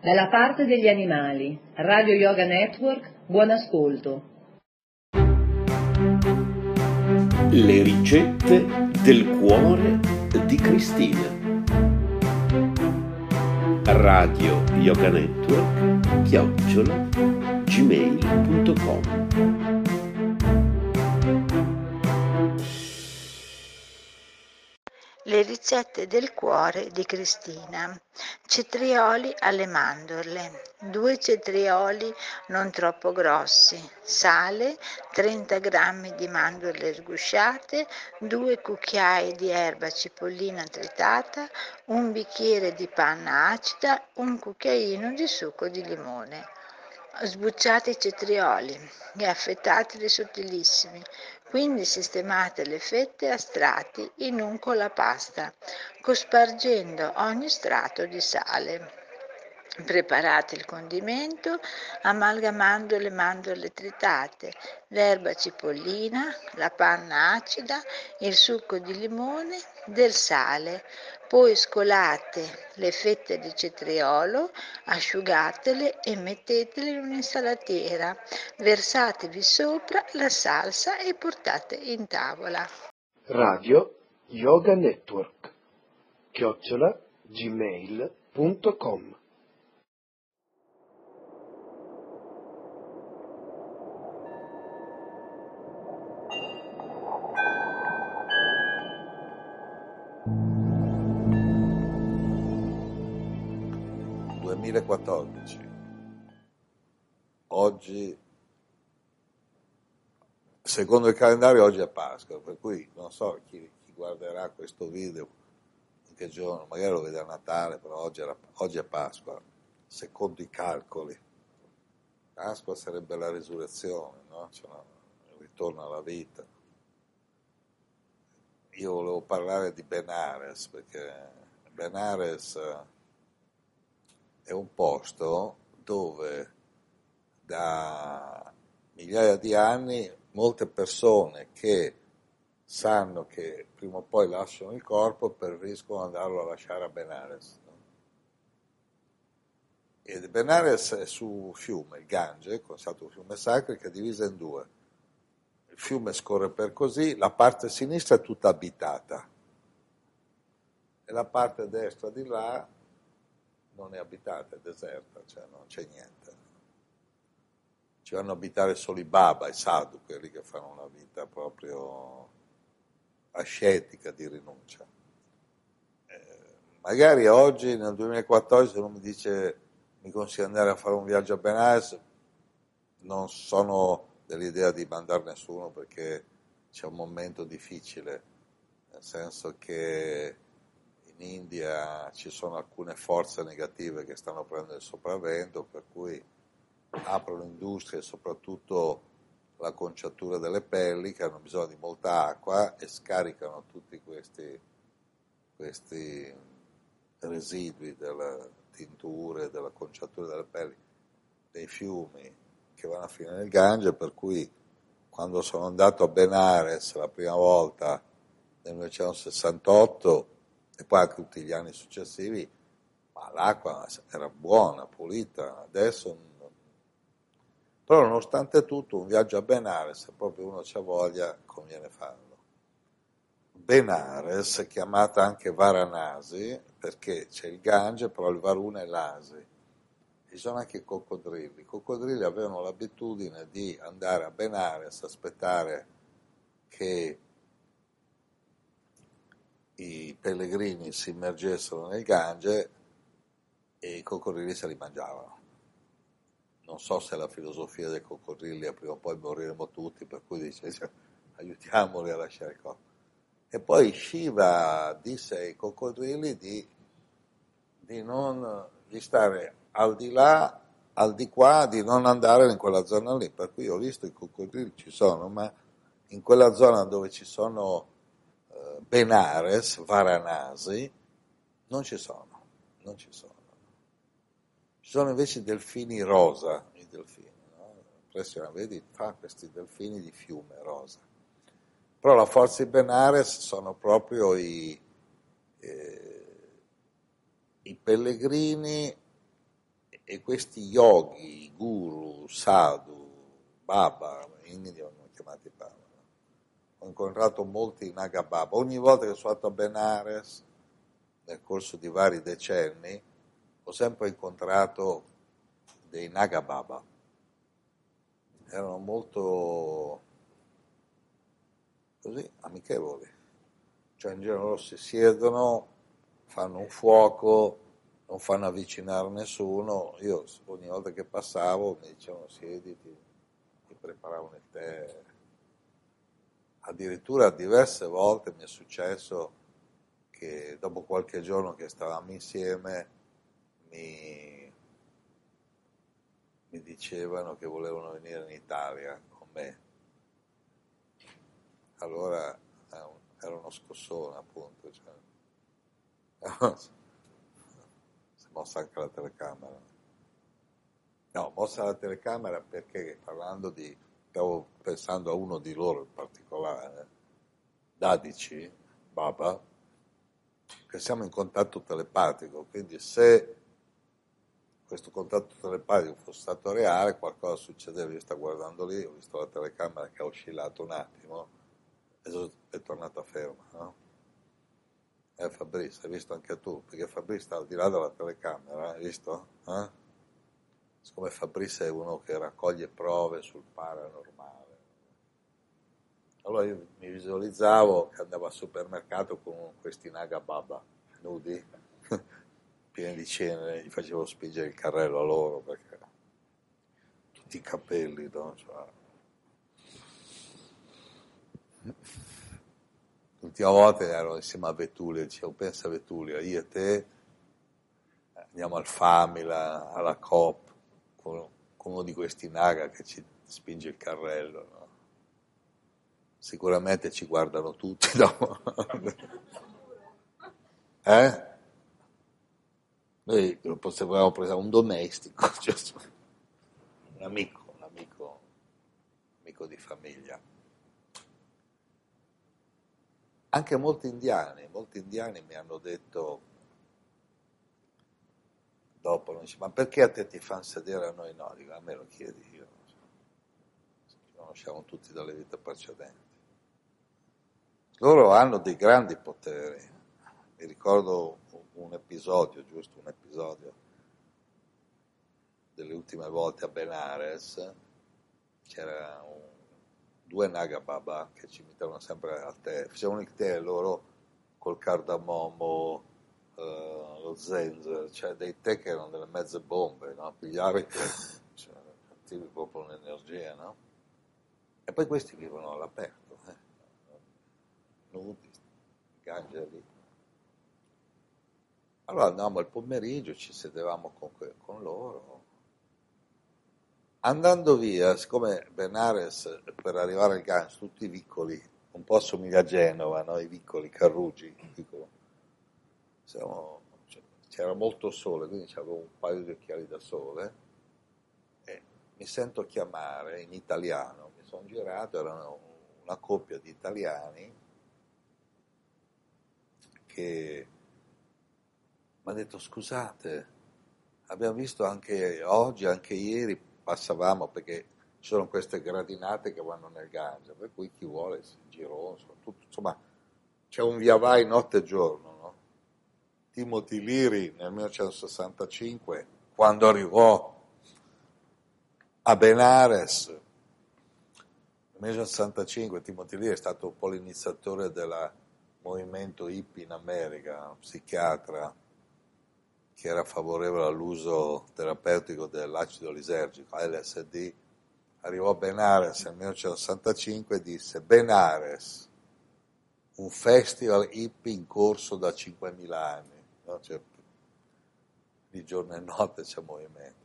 Dalla parte degli animali, Radio Yoga Network, buon ascolto. Le ricette del cuore di Cristina. Radio Yoga Network, chiocciola, gmail.com Le ricette del cuore di Cristina. Cetrioli alle mandorle. Due cetrioli non troppo grossi. Sale, 30 g di mandorle sgusciate, due cucchiai di erba cipollina tritata, un bicchiere di panna acida, un cucchiaino di succo di limone. Sbucciate i cetrioli e affettateli sottilissimi quindi sistemate le fette a strati in un colapasta, cospargendo ogni strato di sale. Preparate il condimento amalgamando le mandorle tritate, l'erba cipollina, la panna acida, il succo di limone, del sale. Poi scolate le fette di cetriolo, asciugatele e mettetele in un'insalatiera. Versatevi sopra la salsa e portate in tavola. Radio Yoga Network chiocciola gmail.com 2014. Oggi, secondo il calendario, oggi è Pasqua, per cui non so chi, chi guarderà questo video, in che giorno, magari lo vede a Natale, però oggi, era, oggi è Pasqua, secondo i calcoli. Pasqua sarebbe la risurrezione, no? Cioè, il ritorno alla vita. Io volevo parlare di Benares, perché Benares è un posto dove da migliaia di anni molte persone che sanno che prima o poi lasciano il corpo preferiscono andarlo a lasciare a Benares. E Benares è su fiume, il Gange, considerato un fiume sacro, che è diviso in due. Il fiume scorre per così, la parte sinistra è tutta abitata e la parte destra di là non è abitata, è deserta, cioè non c'è niente. Ci vanno a abitare solo i Baba, i Sadhu, quelli che fanno una vita proprio ascetica di rinuncia. Eh, magari oggi, nel 2014, se uno mi dice mi consiglia di andare a fare un viaggio a Benares, non sono dell'idea di mandare nessuno perché c'è un momento difficile, nel senso che in India ci sono alcune forze negative che stanno prendendo il sopravvento, per cui aprono industrie, soprattutto la conciatura delle pelli, che hanno bisogno di molta acqua e scaricano tutti questi, questi residui delle tinture, della conciatura delle pelli, dei fiumi che vanno a finire nel Gange, per cui quando sono andato a Benares la prima volta nel 1968 e poi anche tutti gli anni successivi, ma l'acqua era buona, pulita, adesso... Però nonostante tutto un viaggio a Benares, se proprio uno ha voglia, conviene farlo. Benares, chiamata anche Varanasi, perché c'è il Gange, però il Varuna e l'Asi. Ci sono anche i coccodrilli. I coccodrilli avevano l'abitudine di andare a Benares, aspettare che i pellegrini si immergessero nel Gange e i coccodrilli se li mangiavano. Non so se la filosofia dei coccodrilli è prima o poi moriremo tutti, per cui dice aiutiamoli a lasciare il corpo. E poi Shiva disse ai coccodrilli di, di, non, di stare al di là, al di qua, di non andare in quella zona lì. Per cui ho visto i coccodrilli ci sono, ma in quella zona dove ci sono Benares, Varanasi, non ci sono, non ci sono. Ci sono invece delfini rosa, i delfini, no? Vedi, fa questi delfini di fiume rosa. Però la forza di Benares sono proprio i, eh, i pellegrini e questi yogi, guru, sadhu, baba, in India vengono chiamati. Incontrato molti Naga Baba. Ogni volta che sono stato a Benares, nel corso di vari decenni, ho sempre incontrato dei Naga Baba. Erano molto così, amichevoli. Cioè in genere loro si siedono, fanno un fuoco, non fanno avvicinare nessuno. Io ogni volta che passavo mi dicevano siediti, mi preparavano il tè. Addirittura diverse volte mi è successo che dopo qualche giorno che stavamo insieme mi, mi dicevano che volevano venire in Italia con me. Allora era uno scossone appunto. Cioè, si è mossa anche la telecamera. No, mossa la telecamera perché parlando di, stavo pensando a uno di loro in particolare, Dadici, Baba, che siamo in contatto telepatico, quindi se questo contatto telepatico fosse stato reale, qualcosa succedeva, io sto guardando lì, ho visto la telecamera che ha oscillato un attimo, e è tornata ferma, no? Eh Fabrizio, hai visto anche tu, perché Fabrizio sta al di là della telecamera, hai visto? Eh? Siccome Fabrizio è uno che raccoglie prove sul paranormale. Allora io mi visualizzavo che andavo al supermercato con questi naga baba nudi, pieni di cenere, gli facevo spingere il carrello a loro perché tutti i capelli, no? Cioè, L'ultima volta ero insieme a Vetulio, dicevo pensa a Vetulio, io e te andiamo al Famila, alla COP, uno di questi naga che ci spinge il carrello. No? Sicuramente ci guardano tutti dopo. eh? Noi lo potevamo prendere un domestico, cioè, un amico, un amico, amico di famiglia. Anche molti indiani, molti indiani mi hanno detto dopo, non dice, ma perché a te ti fanno sedere a noi no? Dico, a me lo chiedi io, ci conosciamo tutti dalle vite precedenti. Loro hanno dei grandi poteri, mi ricordo un episodio, giusto un episodio, delle ultime volte a Benares, c'era un due Naga Baba che ci mettevano sempre al tè, facevano il tè loro col cardamomo, eh, lo zenzero, cioè dei tè che erano delle mezze bombe, no? pigliavi, cioè, attivi proprio un'energia, no? E poi questi vivono all'aperto, eh? nudi, gangeli. Allora andavamo al pomeriggio, ci sedevamo con, con loro, Andando via, siccome Benares per arrivare al Ganges, tutti piccoli, un po' assomiglia a Genova, no? i piccoli carruggi, Siamo, cioè, c'era molto sole, quindi avevo un paio di occhiali da sole e mi sento chiamare in italiano, mi sono girato, erano una coppia di italiani che mi hanno detto scusate, abbiamo visto anche oggi, anche ieri, passavamo perché ci sono queste gradinate che vanno nel Gange, per cui chi vuole si girò, insomma, c'è un via vai notte e giorno. Timothy Leary nel 1965, quando arrivò a Benares, nel 1965 Timothy Leary è stato un po' l'iniziatore del movimento hippie in America, un psichiatra che era favorevole all'uso terapeutico dell'acido lisergico, LSD, arrivò a Benares nel 1965 e disse Benares, un festival hippie in corso da 5.000 anni, no? cioè, di giorno e notte c'è movimento.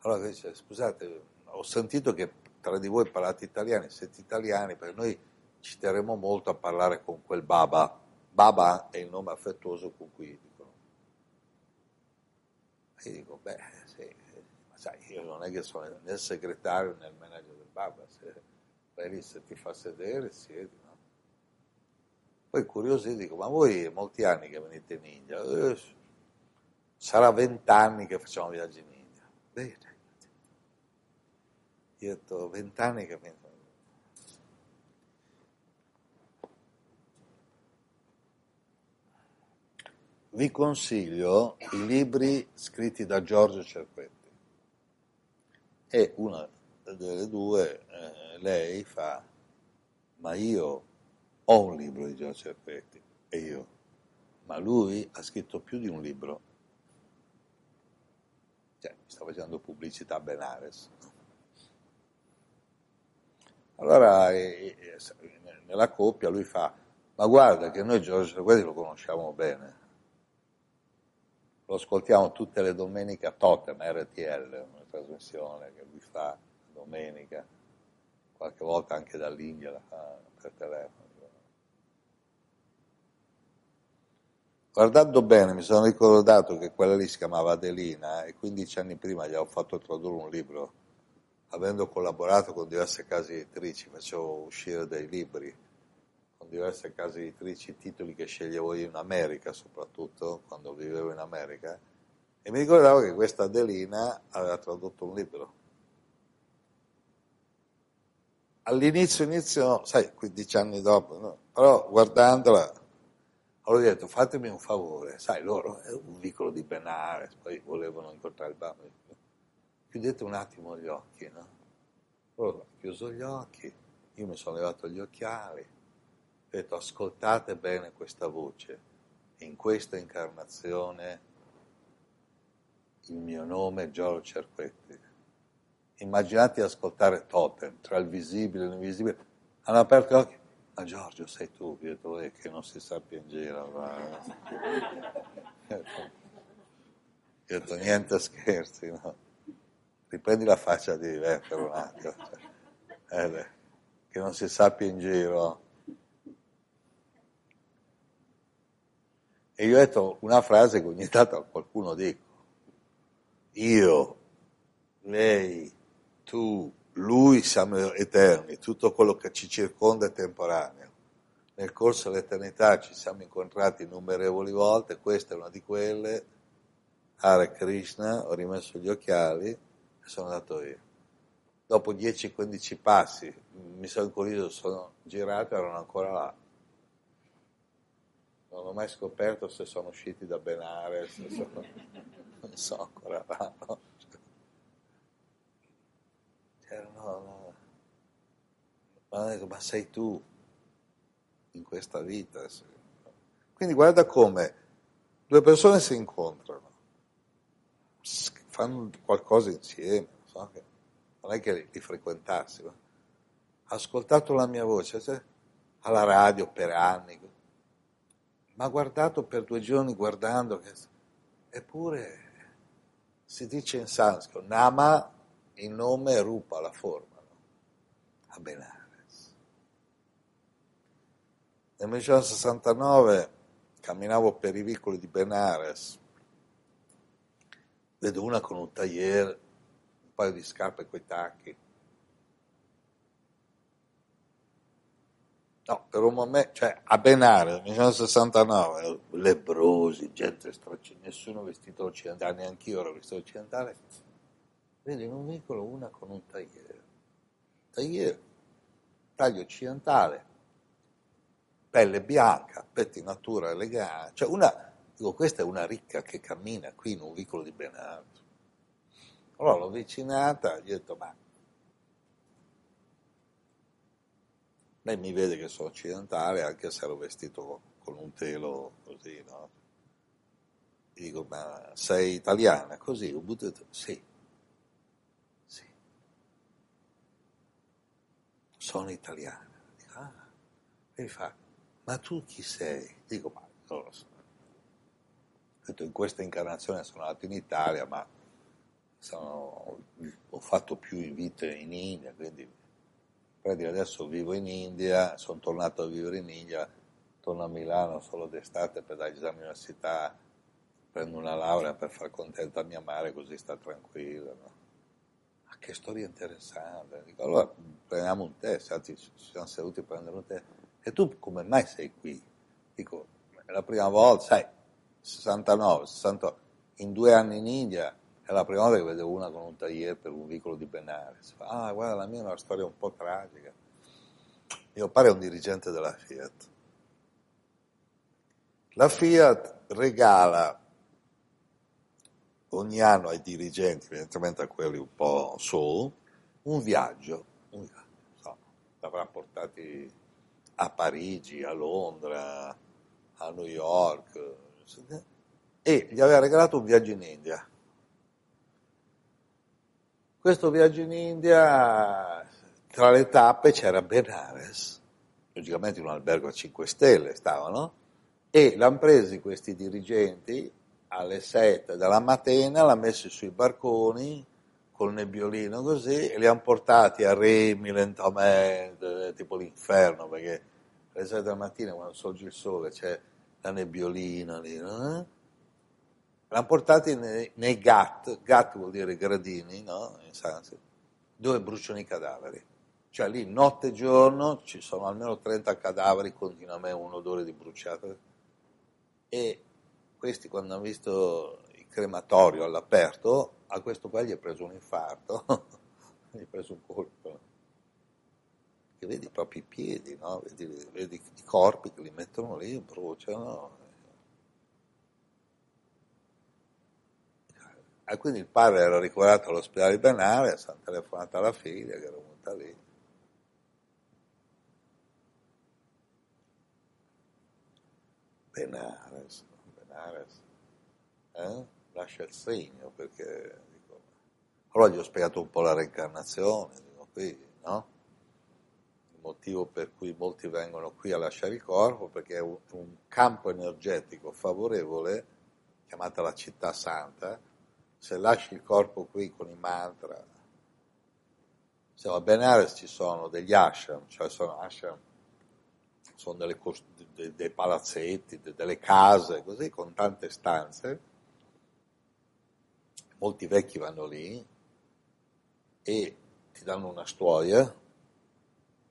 Allora dice, scusate, ho sentito che tra di voi parlate italiano, siete italiani, perché noi ci terremo molto a parlare con quel Baba. Baba è il nome affettuoso con cui e dico, beh, sì, ma sai, io non è che sono né il segretario né il manager del Baba, se lì, se ti fa sedere, siedi? Poi curiosi dico, ma voi molti anni che venite in India, eh, sarà vent'anni che facciamo viaggi in India. Bene. Io ho detto, vent'anni che mi... Vi consiglio i libri scritti da Giorgio Cerquetti e una delle due, eh, lei fa, ma io ho un libro di Giorgio Cerquetti e io, ma lui ha scritto più di un libro. Cioè, mi sta facendo pubblicità a Benares. Allora, eh, eh, nella coppia lui fa, ma guarda che noi Giorgio Cerquetti lo conosciamo bene. Lo ascoltiamo tutte le domeniche a Totem, RTL, una trasmissione che lui fa domenica, qualche volta anche dall'India la fa per telefono. Guardando bene mi sono ricordato che quella lì si chiamava Adelina e 15 anni prima gli ho fatto tradurre un libro, avendo collaborato con diverse case editrici, facevo uscire dei libri con diverse case editrici, titoli che sceglievo io in America soprattutto, quando vivevo in America, e mi ricordavo che questa Adelina aveva tradotto un libro. All'inizio, inizio, sai, 15 anni dopo, no? però guardandola allora ho detto fatemi un favore, sai loro è un vicolo di Benares, poi volevano incontrare il bambino. Chiudete un attimo gli occhi, no? Allora ho chiuso gli occhi, io mi sono levato gli occhiali, ho detto ascoltate bene questa voce, in questa incarnazione il mio nome è Giorgio Cerquetti. Immaginate di ascoltare Totem, tra il visibile e l'invisibile. Hanno aperto gli occhi, ma Giorgio sei tu, detto, eh, che non si sappia in giro. Ma... Io ho detto, niente scherzi, no? Riprendi la faccia di per un attimo. Cioè, eh, che non si sappia in giro. E io ho detto una frase che ogni tanto qualcuno dico. Io, lei, tu, lui siamo eterni, tutto quello che ci circonda è temporaneo. Nel corso dell'eternità ci siamo incontrati innumerevoli volte, questa è una di quelle. Hare Krishna, ho rimesso gli occhiali e sono andato via. Dopo 10-15 passi mi sono incuriosito, sono girato e erano ancora là. Non ho mai scoperto se sono usciti da Benares, se sono, non so ancora là. No? No, no. Ma sei tu in questa vita. Quindi guarda come due persone si incontrano, fanno qualcosa insieme, non è che li, frequentassi, ma ha ascoltato la mia voce cioè, alla radio per anni, ma ha guardato per due giorni guardando, eppure si dice in sanscrito, Nama il nome rupa la forma no? a Benares. Nel 1969 camminavo per i vicoli di Benares, vedo una con un tagliere, un paio di scarpe coi tacchi. No, per un momento, cioè a Benares, nel 1969, lebrosi, gente straccia, nessuno vestito occidentale, neanche io ero vestito occidentale vedo in un vicolo una con un tagliere. Tagliere, taglio occidentale, pelle bianca, pettinatura elegante, cioè una, dico questa è una ricca che cammina qui in un vicolo di Benalto. Allora l'ho avvicinata, gli ho detto ma lei mi vede che sono occidentale anche se ero vestito con un telo così, no? Dico ma sei italiana? Così, ho buttato, sì. Sono italiana. Dico, ah. E fa, ma tu chi sei? Dico, ma non lo so. Detto, in questa incarnazione sono nato in Italia, ma sono, ho fatto più vite in India, quindi adesso vivo in India, sono tornato a vivere in India, torno a Milano solo d'estate per dare esami all'università, prendo una laurea per far contenta mia madre così sta tranquilla. No? Che storia interessante. Dico, allora prendiamo un test, anzi ci siamo seduti a prendere un test. E tu come mai sei qui? Dico, è la prima volta, sai, 69, 68. in due anni in India è la prima volta che vedevo una con un tagliere per un vicolo di Benares. Ah, guarda, la mia è una storia un po' tragica. Mio padre è un dirigente della Fiat. La Fiat regala ogni anno ai dirigenti, evidentemente a quelli un po' su, un viaggio, un viaggio, so, l'avrà portati a Parigi, a Londra, a New York, e gli aveva regalato un viaggio in India. Questo viaggio in India, tra le tappe c'era Benares, logicamente in un albergo a 5 stelle stavano, e l'hanno presi questi dirigenti alle 7 della mattina, l'hanno messi sui barconi col nebbiolino così e li hanno portati a remi lentamente, tipo l'inferno, perché alle 7 della mattina quando sorge il sole c'è la nebbiolina lì, no? L'hanno portati nei, nei GAT, GAT vuol dire gradini, no? In sanscrito, dove bruciano i cadaveri. Cioè lì notte e giorno ci sono almeno 30 cadaveri, continuamente un odore di bruciato. E questi quando hanno visto il crematorio all'aperto, a questo qua gli è preso un infarto, gli è preso un colpo. E vedi proprio i piedi, no? vedi, vedi i corpi che li mettono lì, bruciano, E quindi il padre era ricoverato all'ospedale di Benare, si è telefonato alla figlia che era venuta lì. Benares, Benares, eh? lascia il segno perché dico, allora gli ho spiegato un po' la reincarnazione, dico, qui, no? Il motivo per cui molti vengono qui a lasciare il corpo perché è un, un campo energetico favorevole, chiamata la città santa, se lasci il corpo qui con i mantra, se a Benares ci sono degli ashram, cioè sono ashram, sono delle dei, dei palazzetti, delle case, così, con tante stanze, molti vecchi vanno lì e ti danno una stuoia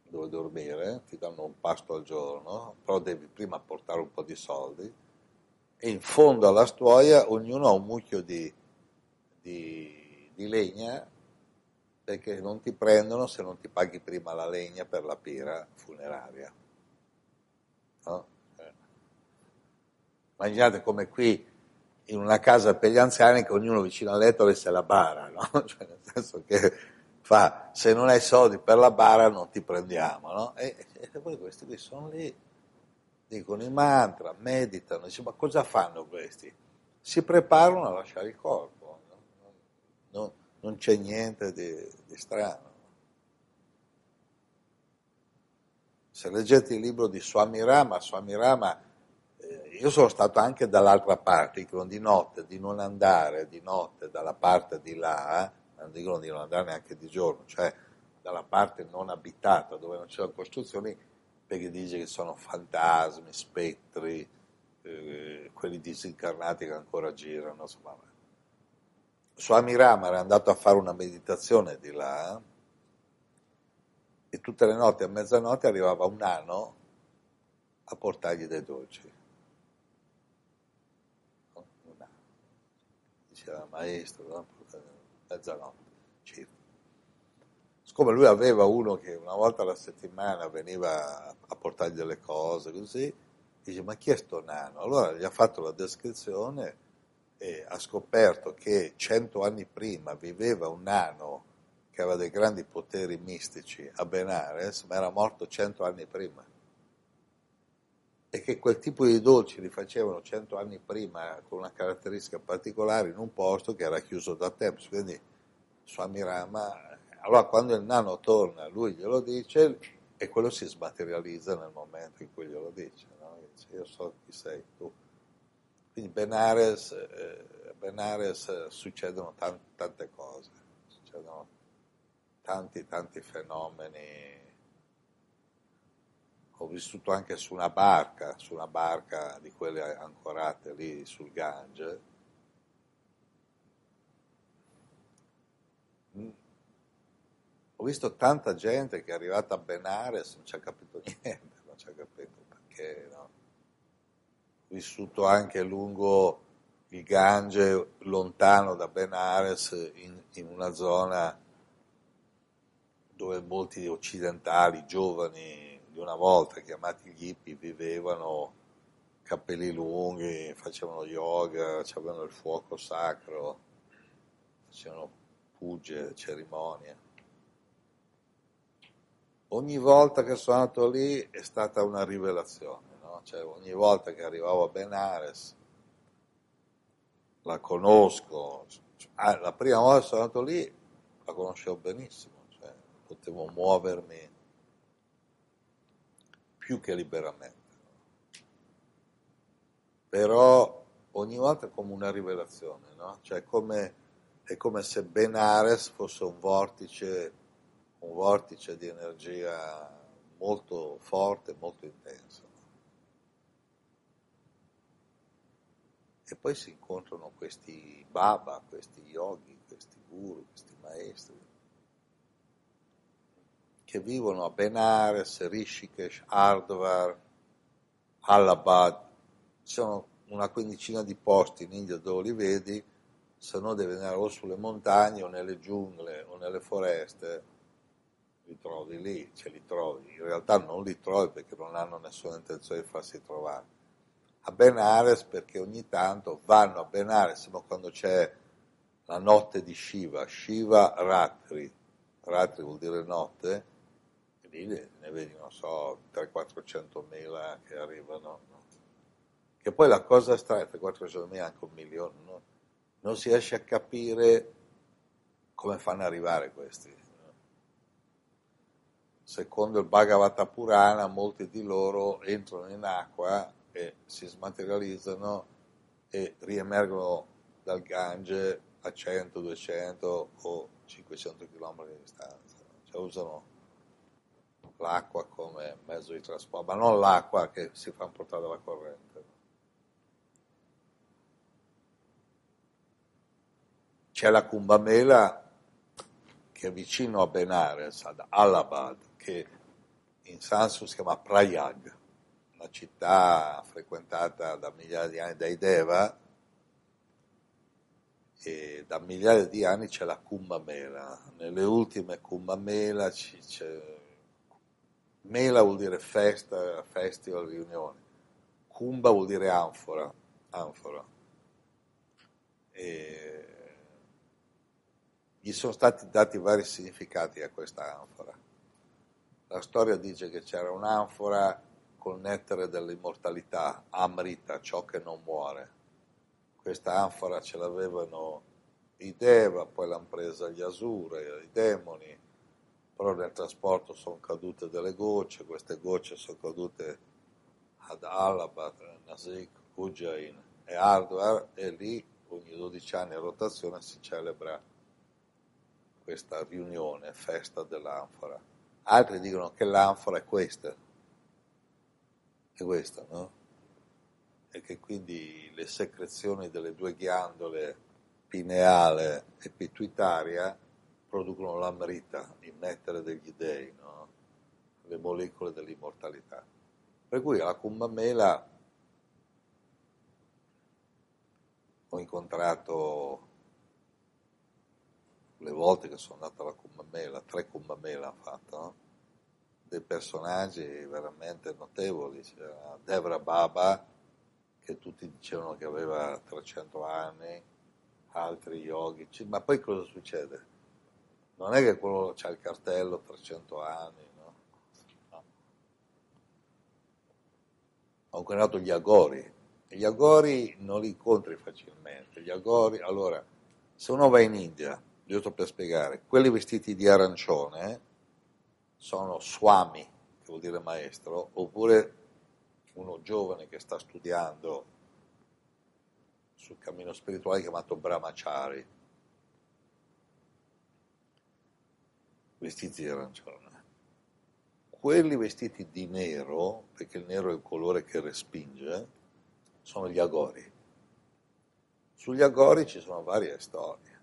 dove dormire, ti danno un pasto al giorno, però devi prima portare un po' di soldi e in fondo alla stuoia ognuno ha un mucchio di di, di legna perché non ti prendono se non ti paghi prima la legna per la pira funeraria. No? Immaginate come qui in una casa per gli anziani che ognuno vicino al letto avesse la bara, no? cioè nel senso che fa, se non hai soldi per la bara non ti prendiamo, no? e, e, poi questi qui sono lì, dicono i mantra, meditano, dice, ma cosa fanno questi? Si preparano a lasciare il corpo non, non c'è niente di, di, strano. Se leggete il libro di Swami Rama, Swami Rama, eh, io sono stato anche dall'altra parte, dicono di notte, di non andare di notte dalla parte di là, non dicono di non andare neanche di giorno, cioè dalla parte non abitata dove non c'erano costruzioni, perché dice che sono fantasmi, spettri, eh, quelli disincarnati che ancora girano, insomma, Swami Rama era andato a fare una meditazione di là e tutte le notti a mezzanotte arrivava un nano a portargli dei dolci. Un nano. Diceva maestro, no? mezzanotte circa. Siccome lui aveva uno che una volta alla settimana veniva a portargli delle cose così, dice ma chi è sto nano? Allora gli ha fatto la descrizione e ha scoperto che cento anni prima viveva un nano che aveva dei grandi poteri mistici a Benares, ma era morto cento anni prima. E che quel tipo di dolci li facevano cento anni prima con una caratteristica particolare in un posto che era chiuso da tempo. Quindi Swami Rama, allora quando il nano torna, lui glielo dice e quello si smaterializza nel momento in cui glielo dice. No? dice io so chi sei tu. Quindi Benares, eh, Benares eh, succedono tante, tante cose, succedono tanti tanti fenomeni. Ho vissuto anche su una barca, su una barca di quelle ancorate lì sul Gange. Ho visto tanta gente che è arrivata a Benares non ci ha capito niente, non ci ha capito perché, no? vissuto anche lungo il Gange lontano da Benares in, in una zona dove molti occidentali, giovani di una volta, chiamati gli hippie, vivevano capelli lunghi, facevano yoga, avevano il fuoco sacro, facevano puge, cerimonie. Ogni volta che sono andato lì è stata una rivelazione, no? cioè, ogni volta che arrivavo a Benares la conosco, ah, la prima volta che sono andato lì la conoscevo benissimo, potevo muovermi più che liberamente però ogni volta è come una rivelazione, no? Cioè come, è come se Benares fosse un vortice, un vortice di energia molto forte, molto intensa. E poi si incontrano questi baba, questi yogi, questi guru, questi maestri, che vivono a Benares, Rishikesh, Hardwar, Allahabad, sono una quindicina di posti in India dove li vedi, se no devi andare o sulle montagne o nelle giungle o nelle foreste, li trovi lì, ce li trovi. In realtà non li trovi perché non hanno nessuna intenzione di farsi trovare. A Benares perché ogni tanto vanno a Benares, ma quando c'è la notte di Shiva, Shiva Ratri, Ratri vuol dire notte, lì ne vedi, non so, 300-400 mila che arrivano. No? Che poi la cosa strana, per 400 mila anche un milione, no? non si riesce a capire come fanno arrivare questi. Secondo il Bhagavata Purana, molti di loro entrano in acqua e si smaterializzano e riemergono dal Gange a 100, 200 o 500 km di distanza. Cioè usano l'acqua come mezzo di trasporto, ma non l'acqua che si fa portare dalla corrente. C'è la Kumbamela che è vicino a Benares, ad Allahabad, che in Sanskrit si chiama Prayag, una città frequentata da migliaia di anni dai Deva, e da migliaia di anni c'è la Kumbamela. Nelle ultime Kumbamela c'è Mela vuol dire festa, festival, riunione. Kumba vuol dire anfora, anfora. E gli sono stati dati vari significati a questa anfora. La storia dice che c'era un'anfora col nettare dell'immortalità, Amrita, ciò che non muore. Questa anfora ce l'avevano i Deva, poi l'hanno presa gli Asura, i demoni, però nel trasporto sono cadute delle gocce, queste gocce sono cadute ad Allahabad, Nasik, Ujjain e Hardware e lì ogni 12 anni a rotazione si celebra questa riunione, festa dell'anfora. Altri dicono che l'anfora è questa, è questa, no? E che quindi le secrezioni delle due ghiandole pineale e pituitaria producono l'amrita, il nettere degli dei, no? le molecole dell'immortalità. Per cui alla Kumbamela ho incontrato le volte che sono andato alla Kumbamela, tre Kumbamela ho fatto, no? dei personaggi veramente notevoli, c'era Devra Baba, che tutti dicevano che aveva 300 anni, altri yogi, ma poi cosa succede? Non è che quello c'ha il cartello 300 anni, no? no. Ho incontrato gli agori, gli agori non li incontri facilmente, gli agori, allora, se uno va in India, giusto per spiegare, quelli vestiti di arancione sono swami, che vuol dire maestro, oppure uno giovane che sta studiando sul cammino spirituale chiamato brahmachari, vestiti di arancione. Quelli vestiti di nero, perché il nero è il colore che respinge, sono gli agori. Sugli agori ci sono varie storie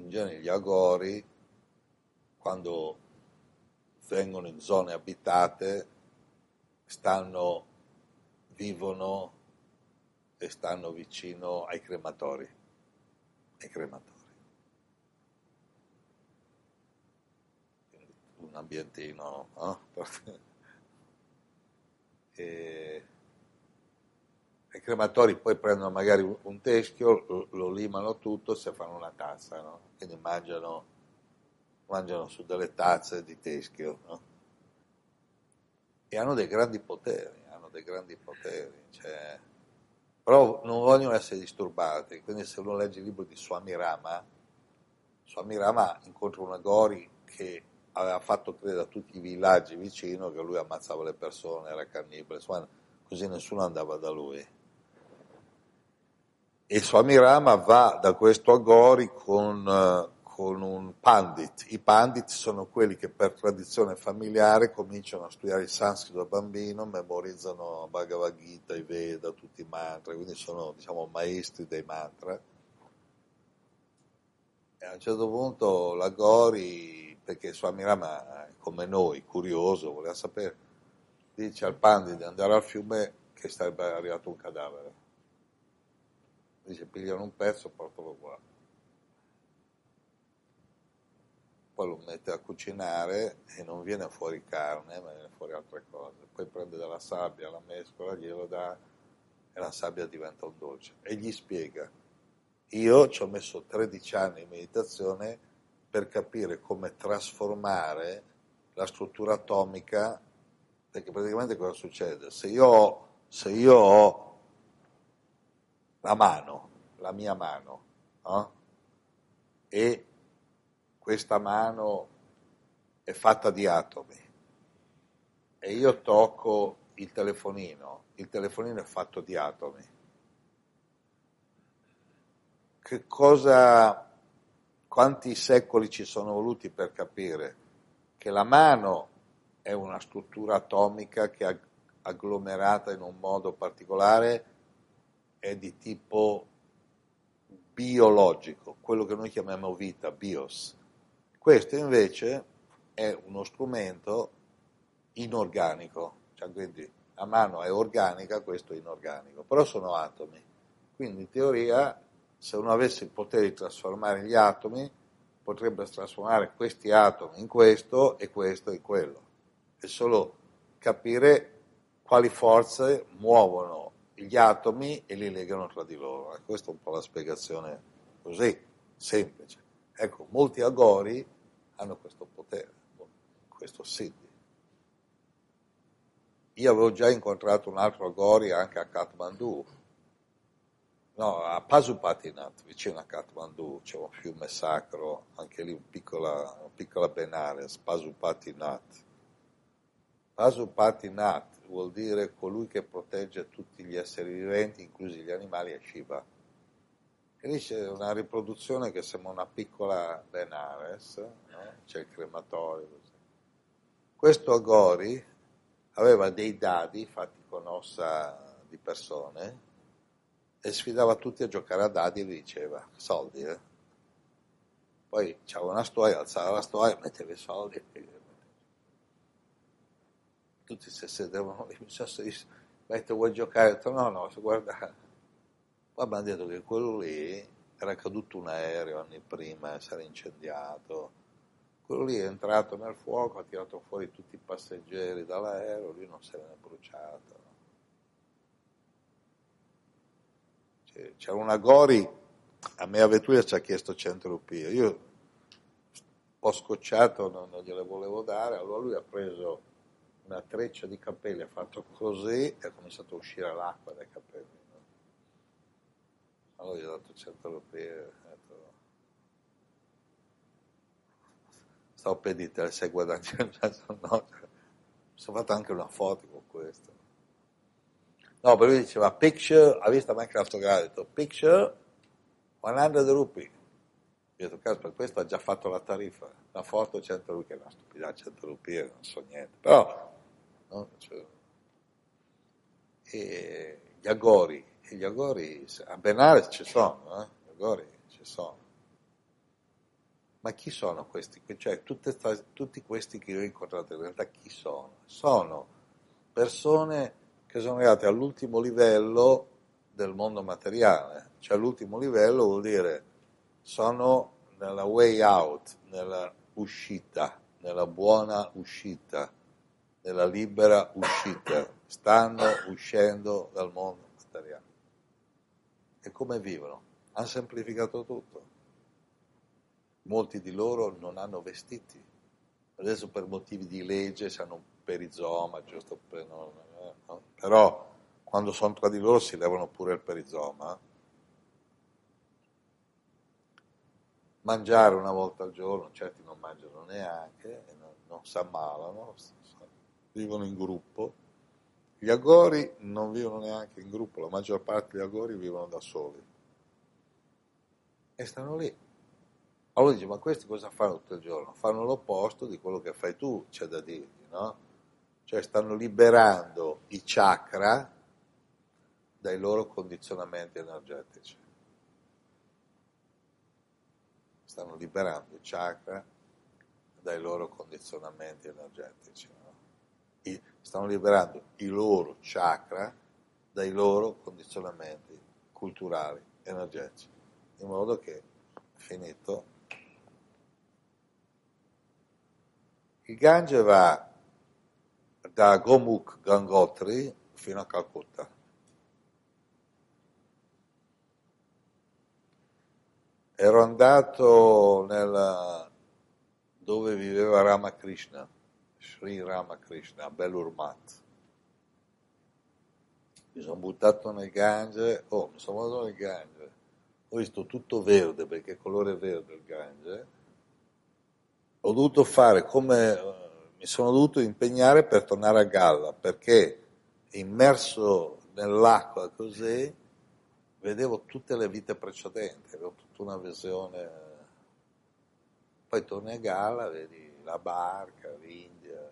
in genere gli agori, quando vengono in zone abitate, stanno, vivono e stanno vicino ai crematori. Ai crematori. Quindi un ambientino, no? e, i crematori poi prendono magari un teschio, lo, lo limano tutto e si fanno una tazza, no? quindi mangiano, mangiano, su delle tazze di teschio no? e hanno dei grandi poteri, hanno dei grandi poteri, cioè, però non vogliono essere disturbati, quindi se uno legge il libro di Swami Rama, Swami Rama incontra una Gori che aveva fatto credere a tutti i villaggi vicino che lui ammazzava le persone, era cannibale, insomma, così nessuno andava da lui e Swami Rama va da questo Agori con, con, un pandit. I pandit sono quelli che per tradizione familiare cominciano a studiare il sanscrito da bambino, memorizzano Bhagavad Gita, i Veda, tutti i mantra, quindi sono diciamo maestri dei mantra. E a un certo punto l'Agori, perché Swami Rama, come noi, curioso, voleva sapere, dice al pandit di andare al fiume che sarebbe arrivato un cadavere dice pigliano un pezzo e portalo qua. Poi lo mette a cucinare e non viene fuori carne, ma viene fuori altre cose. Poi prende della sabbia, la mescola, glielo dà e la sabbia diventa un dolce. E gli spiega, io ci ho messo 13 anni in meditazione per capire come trasformare la struttura atomica, perché praticamente cosa succede? Se io se io ho la mano, la mia mano, no? e questa mano è fatta di atomi e io tocco il telefonino, il telefonino è fatto di atomi. Che cosa, quanti secoli ci sono voluti per capire che la mano è una struttura atomica che è agglomerata in un modo particolare è di tipo biologico, quello che noi chiamiamo vita, bios. Questo invece è uno strumento inorganico, cioè quindi la mano è organica, questo è inorganico, però sono atomi. Quindi in teoria se uno avesse il potere di trasformare gli atomi, potrebbe trasformare questi atomi in questo e questo in quello. È solo capire quali forze muovono gli atomi e li legano tra di loro. E questa è un po' la spiegazione così, semplice. Ecco, molti agori hanno questo potere, questo siddhi. Io avevo già incontrato un altro agori anche a Kathmandu, no, a Pasupatinath, vicino a Kathmandu, c'è un fiume sacro, anche lì un piccola, una piccola Benares, Pasupatinath. Pasupatinath vuol dire colui che protegge tutti gli esseri viventi, inclusi gli animali, è Shiva. E lì c'è una riproduzione che sembra una piccola Benares, no? c'è il crematorio. Così. Questo Agori aveva dei dadi fatti con ossa di persone e sfidava tutti a giocare a dadi e gli diceva soldi. Eh? Poi c'era una storia, alzava la storia, metteva i soldi tutti si sedevano lì, mi sa se disse, vuoi giocare? Ho detto, no, no, guarda, poi abbiamo detto che quello lì era caduto un aereo anni prima, si era incendiato, quello lì è entrato nel fuoco, ha tirato fuori tutti i passeggeri dall'aereo, lui non se ne è bruciato. C'era una Gori, a me a Vetruia ci ha chiesto 100 rupie, io un po' scocciato non, non gliele volevo dare, allora lui ha preso una treccia di capelli, ha fatto così e ha cominciato a uscire l'acqua dai capelli. No? Allora gli ho dato 100 rupie, stavo per dire, sei guadagnate, no, mi sono fatto anche una foto con questo. No, però lui diceva, picture, ha visto Minecraft ha detto, picture 100 rupee. Io ho detto, caspita, questo ha già fatto la tariffa, la foto 100 rupee, che è una stupidità, 100 rupee, non so niente. Però No? Cioè, e gli agori, e gli agori a Benares ci sono, eh? gli agori ci sono. Ma chi sono questi? Cioè, sta, tutti questi che io ho incontrato in realtà chi sono? Sono persone che sono arrivate all'ultimo livello del mondo materiale, cioè l'ultimo livello vuol dire sono nella way out, nella uscita, nella buona uscita, nella libera uscita, stanno uscendo dal mondo materiale. E come vivono? Hanno semplificato tutto. Molti di loro non hanno vestiti. Adesso per motivi di legge hanno un perizoma, giusto per non, no? Però quando sono tra di loro si levano pure il perizoma. Mangiare una volta al giorno, certi non mangiano neanche, non, non si ammalano, vivono in gruppo. Gli agori non vivono neanche in gruppo, la maggior parte degli agori vivono da soli. E stanno lì. Allora dice, ma questi cosa fanno tutto il giorno? Fanno l'opposto di quello che fai tu, c'è da dirgli, no? Cioè stanno liberando i chakra dai loro condizionamenti energetici. Stanno liberando i chakra dai loro condizionamenti energetici. No? I, stanno liberando i loro chakra dai loro condizionamenti culturali, energetici, in modo che, finito, il Gange va da Gomukh Gangotri fino a Calcutta. Ero andato nella, dove viveva Ramakrishna, Sri Ramakrishna, a Belurmat. Mi sono buttato nel Gange, oh, mi sono andato nel Gange, ho visto tutto verde, perché è colore verde il Gange, ho dovuto fare come, mi sono dovuto impegnare per tornare a galla, perché immerso nell'acqua così, vedevo tutte le vite precedenti, avevo tutta una visione. Poi torni a galla, vedi la barca, l'India,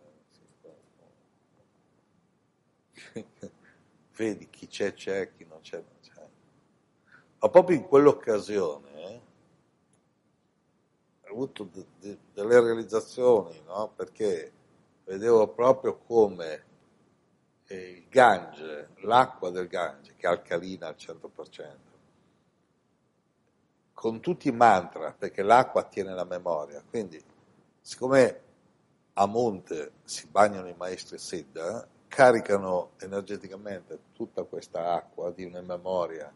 vedi chi c'è, c'è, chi non c'è, non c'è. Ma proprio in quell'occasione eh, ho avuto de- de- delle realizzazioni, no? perché vedevo proprio come il Gange, l'acqua del Gange, che è alcalina al 100%, con tutti i mantra, perché l'acqua tiene la memoria, quindi siccome a monte si bagnano i maestri Siddha, caricano energeticamente tutta questa acqua di una memoria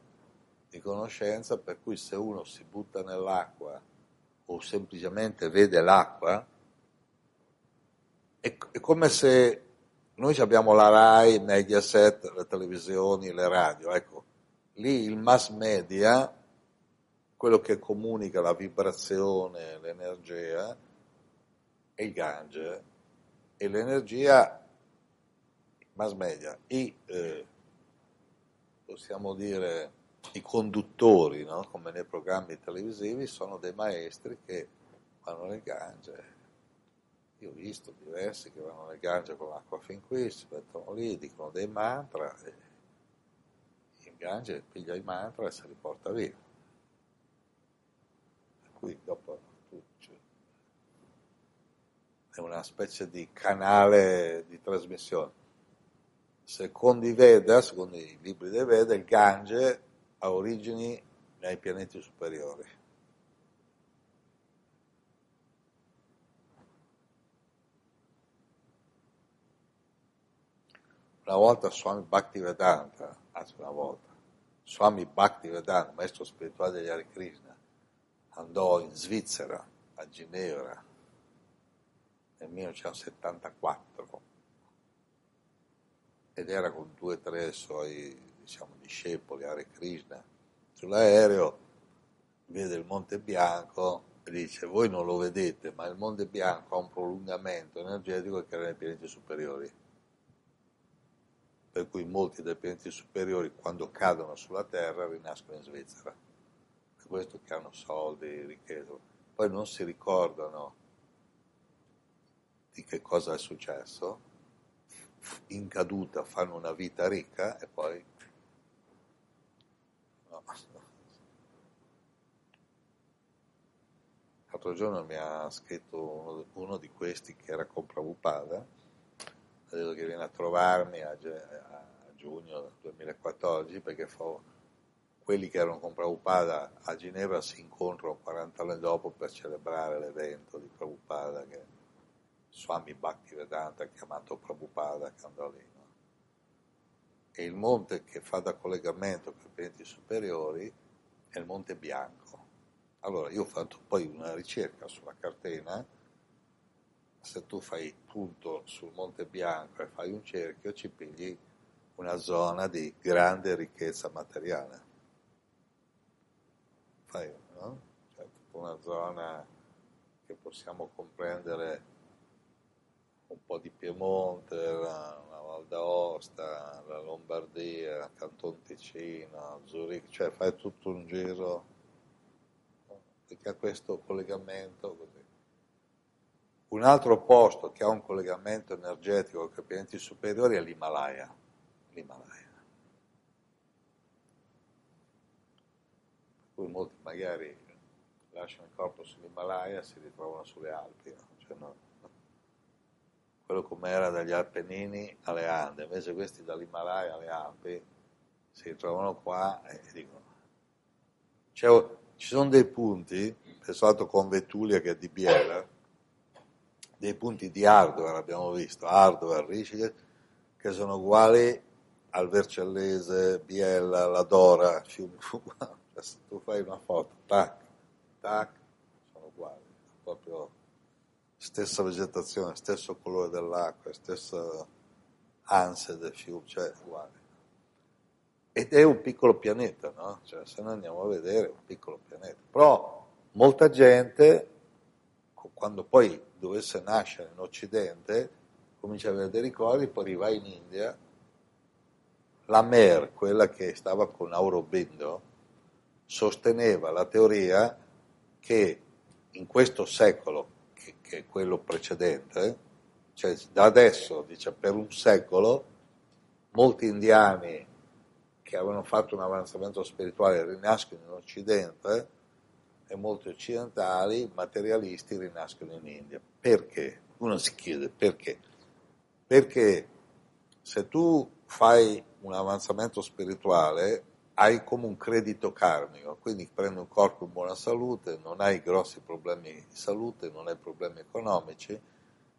di conoscenza, per cui se uno si butta nell'acqua o semplicemente vede l'acqua, è, è come se noi abbiamo la RAI, Mediaset, le televisioni, le radio, ecco, lì il mass media, quello che comunica la vibrazione, l'energia, è il Gange, e l'energia, mass media, i, eh, possiamo dire, i conduttori, no? come nei programmi televisivi, sono dei maestri che vanno nel Gange io ho visto diversi che vanno nel Gange con l'acqua fin qui, si mettono lì, dicono dei mantra, e il Gange piglia i mantra e se li porta via. Per cui dopo cioè, è una specie di canale di trasmissione. Secondo i Veda, secondo i libri dei Veda, il Gange ha origini nei pianeti superiori. Una volta Swami Bhaktivedanta, anzi una volta, Swami Bhaktivedanta, maestro spirituale degli Hare Krishna, andò in Svizzera, a Ginevra, nel 1974 ed era con due o tre suoi diciamo, discepoli Hare Krishna sull'aereo vede il Monte Bianco e dice voi non lo vedete ma il Monte Bianco ha un prolungamento energetico che era nei pianeti superiori per cui molti dei pianeti superiori quando cadono sulla Terra rinascono in Svizzera. Per questo che hanno soldi, ricchezza. Poi non si ricordano di che cosa è successo, in caduta fanno una vita ricca e poi... No. L'altro giorno mi ha scritto uno, uno di questi che era con Prabhupada, detto che viene a trovarmi a, a giugno 2014 perché fa quelli che erano con Prabhupada a Ginevra si incontrano 40 anni dopo per celebrare l'evento di Prabhupada che Swami Bhaktivedanta ha chiamato Prabhupada che andò lì. No? E il monte che fa da collegamento per i pianeti superiori è il Monte Bianco. Allora io ho fatto poi una ricerca sulla catena, se tu fai punto sul Monte Bianco e fai un cerchio ci pigli una zona di grande ricchezza materiale. Fai, no? Cioè, una zona che possiamo comprendere un po' di Piemonte, la, la Val d'Aosta, la Lombardia, Canton Ticino, Zurigo, cioè fai tutto un giro perché ha questo collegamento così. Un altro posto che ha un collegamento energetico con i pianeti superiori è l'Himalaya. L'Himalaya. Cui molti magari lasciano il corpo sull'Himalaya e si ritrovano sulle Alpi. No? Cioè no, quello come era dagli Appennini alle Ande, invece questi dall'Himalaya alle Alpi si ritrovano qua e dicono cioè, ci sono dei punti, pensato con Vetulia che è di Biela, dei punti di hardware abbiamo visto, hardware, Rishikesh, che sono uguali al Vercellese, Biella, la Dora, Fiume Se tu fai una foto, tac, tac, sono uguali, proprio stessa vegetazione, stesso colore dell'acqua, stessa ansia del fiume, cioè uguale. Ed è un piccolo pianeta, no? Cioè, se noi andiamo a vedere, è un piccolo pianeta. Però molta gente, quando poi dovesse nascere in Occidente, comincia a avere dei ricordi, poi arriva in India, la Mer, quella che stava con Aurobindo, sosteneva la teoria che in questo secolo che, che è quello precedente, cioè da adesso, dice, per un secolo, molti indiani che avevano fatto un avanzamento spirituale rinascono in Occidente e molti occidentali, materialisti, rinascono in India. Perché? Uno si chiede perché. Perché se tu fai un avanzamento spirituale hai come un credito karmico, quindi prendi un corpo in buona salute, non hai grossi problemi di salute, non hai problemi economici,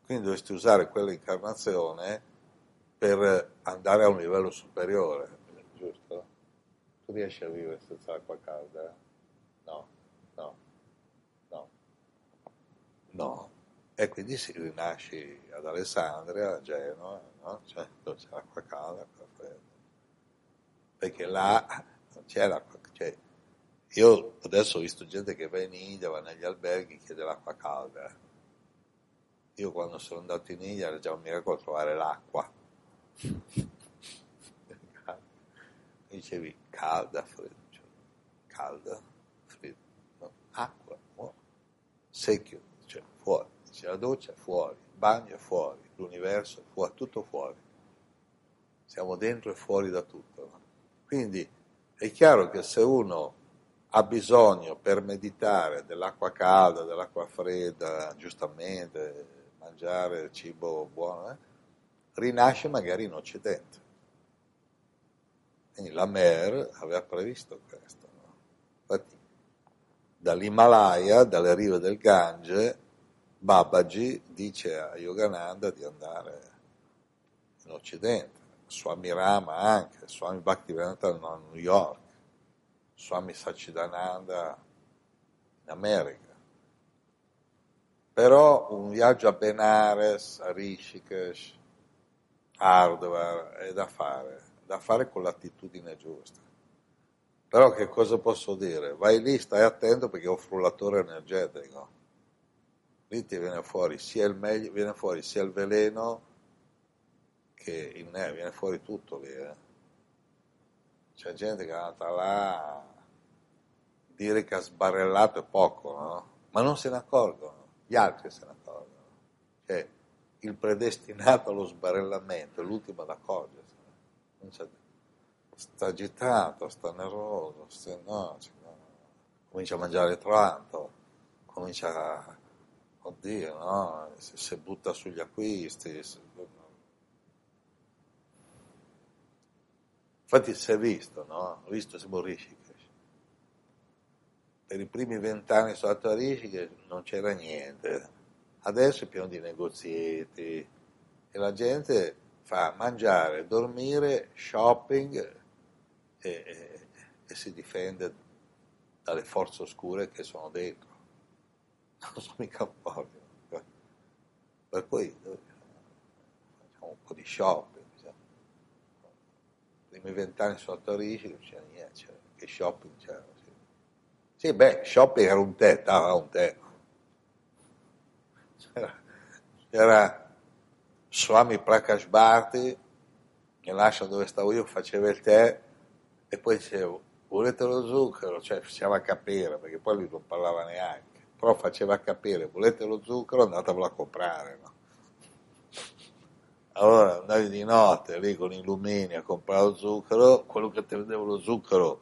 quindi dovresti usare quell'incarnazione per andare a un livello superiore, giusto? Tu riesci a vivere senza acqua calda? No, no, no, no. E quindi si rinasci ad Alessandria, a Genova, no? Cioè, dove c'è l'acqua calda, l'acqua fredda perché là non c'è l'acqua. Cioè, io adesso ho visto gente che va in India, va negli alberghi, chiede l'acqua calda. Io quando sono andato in India era già un miracolo trovare l'acqua. Dicevi calda, fredda, cioè, calda, fredda, no? acqua, no? secchio, fuori, c'è la doccia è fuori, il bagno è fuori, l'universo è fuori, tutto fuori. Siamo dentro e fuori da tutto. No? Quindi è chiaro che se uno ha bisogno per meditare dell'acqua calda, dell'acqua fredda, giustamente, mangiare cibo buono, eh, rinasce magari in Occidente. Quindi la Mer aveva previsto questo. No? Infatti, dall'Himalaya, dalle rive del Gange, Babaji dice a Yogananda di andare in Occidente. Swami Rama anche, Swami Bhaktivedanta a New York, Swami Sachidananda in America. Però un viaggio a Benares, a Rishikesh, Hardware è da fare, da fare con l'attitudine giusta. Però che cosa posso dire? Vai lì, stai attento perché un frullatore energetico. Lì ti viene fuori sia il meglio, viene fuori sia il veleno che in me viene fuori tutto lì. Eh. C'è gente che è andata là dire che ha sbarrellato è poco, no? ma non se ne accorgono, gli altri se ne accorgono. Cioè, il predestinato allo sbarellamento è l'ultimo ad accorgersi. Sta agitato, sta nervoso, sta, no, comincia a mangiare tanto, comincia a, oddio, no? si, si butta sugli acquisti, si, Infatti si è visto, no? Ho visto siamo Rishikesh. per i primi vent'anni sotto a Rishi che non c'era niente. Adesso è pieno di negozietti e la gente fa mangiare, dormire, shopping e, e, e si difende dalle forze oscure che sono dentro. Non sono mica pochi. Per cui eh, facciamo un po' di shopping. Diciamo. I primi vent'anni sotto a Rishi non c'era niente, c'era, che shopping c'era. Sì. sì, beh, shopping era un tè, dava un tè. C'era, c'era Swami Prakash Bharti, che lascia dove stavo io, faceva il tè e poi dicevo, volete lo zucchero? Cioè faceva capire, perché poi lui non parlava neanche però faceva capire, volete lo zucchero, andatevelo a comprare. No? Allora andavi di notte lì con i lumini a comprare lo zucchero, quello che ti vendeva lo zucchero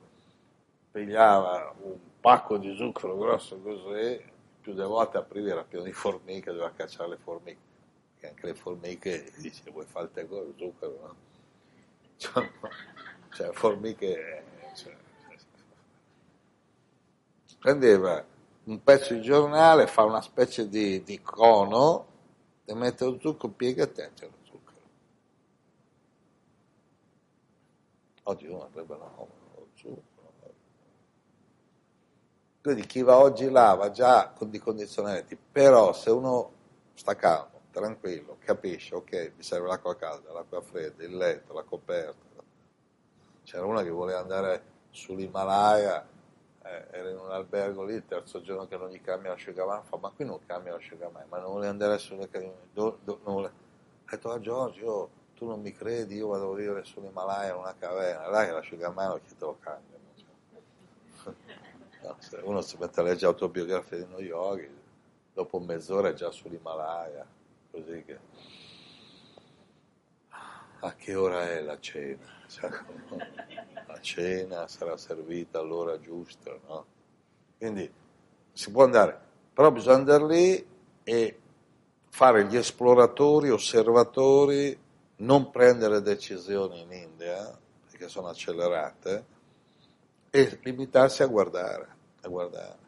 pigliava un pacco di zucchero grosso così, più delle volte aprivi era pieno di formiche, doveva cacciare le formiche, perché anche le formiche dice vuoi fare il tè lo zucchero, no? Cioè, cioè formiche... Cioè, prendeva un pezzo di giornale, fa una specie di, di cono, e mette lo zucchero, piega e te c'è lo zucchero. Oggi uno avrebbe no, lo zucchero. Quindi chi va oggi là va già con dei condizionamenti, però se uno sta calmo, tranquillo, capisce, ok, mi serve l'acqua calda, l'acqua fredda, il letto, la coperta. C'era una che voleva andare sull'Himalaya eh, era in un albergo lì, il terzo giorno che non gli cambia l'asciugamano, fa ma qui non cambia l'asciugamano, ma non vuole andare sulle do, do, Ha detto a Giorgio, tu non mi credi, io vado a vivere sull'Himalaya in una caverna, là che l'asciugamano chi te lo cambia? No, uno si mette a leggere autobiografie di New York, dopo mezz'ora è già sull'Himalaya, così che... A che ora è la cena? Cioè, cena sarà servita all'ora giusta, no? Quindi si può andare, però bisogna andare lì e fare gli esploratori, osservatori, non prendere decisioni in India, perché sono accelerate, e limitarsi a guardare, a guardare.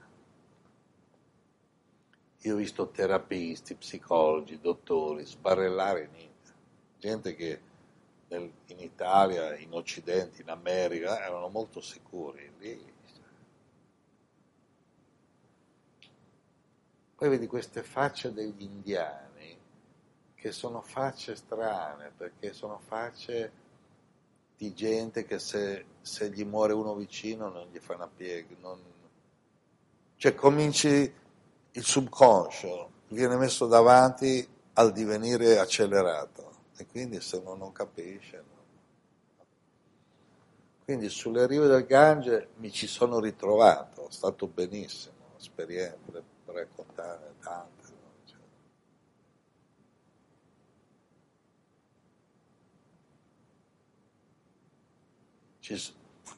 Io ho visto terapisti, psicologi, dottori sbarellare in India, gente che nel, in Italia, in Occidente, in America, erano molto sicuri. Lì. Poi vedi queste facce degli indiani, che sono facce strane, perché sono facce di gente che se, se gli muore uno vicino non gli fa una piega. Non... Cioè cominci il subconscio, viene messo davanti al divenire accelerato e quindi se uno non capisce. No? Quindi sulle rive del Gange mi ci sono ritrovato, è stato benissimo, esperienze per raccontare tante. No? Cioè. Ci,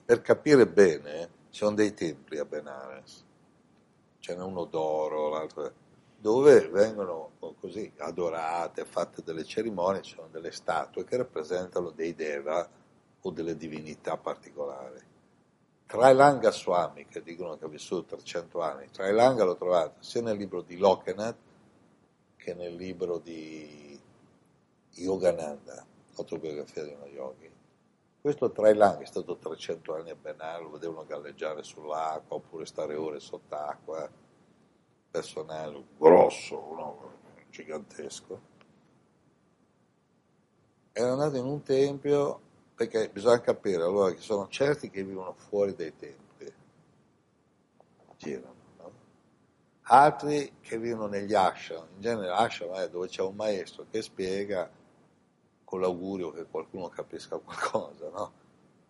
per capire bene, ci sono dei templi a Benares, ce n'è uno d'oro, l'altro dove vengono così adorate, fatte delle cerimonie, ci sono delle statue che rappresentano dei deva o delle divinità particolari. Trailanga Swami, che dicono che ha vissuto 300 anni, Trailanga l'ho trovato sia nel libro di Lokanath che nel libro di Yogananda, autobiografia di uno yogi. Questo Trailanga è stato 300 anni a Benal, lo vedevano galleggiare sull'acqua oppure stare ore sott'acqua personale grosso, no? gigantesco, era andato in un tempio perché bisogna capire allora che sono certi che vivono fuori dai templi, girano, no? altri che vivono negli ashram, in genere ashram è dove c'è un maestro che spiega con l'augurio che qualcuno capisca qualcosa, no?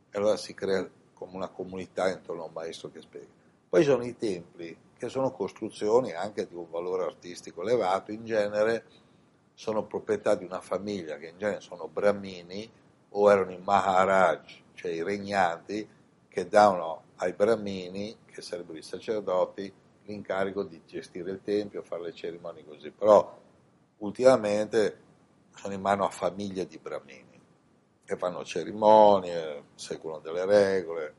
E allora si crea come una comunità intorno a un maestro che spiega. Poi sono i templi che sono costruzioni anche di un valore artistico elevato, in genere sono proprietà di una famiglia che in genere sono brahmini o erano i Maharaj, cioè i regnanti, che davano ai brahmini, che sarebbero i sacerdoti, l'incarico di gestire il tempio, fare le cerimonie così. Però ultimamente sono in mano a famiglie di brahmini che fanno cerimonie, seguono delle regole,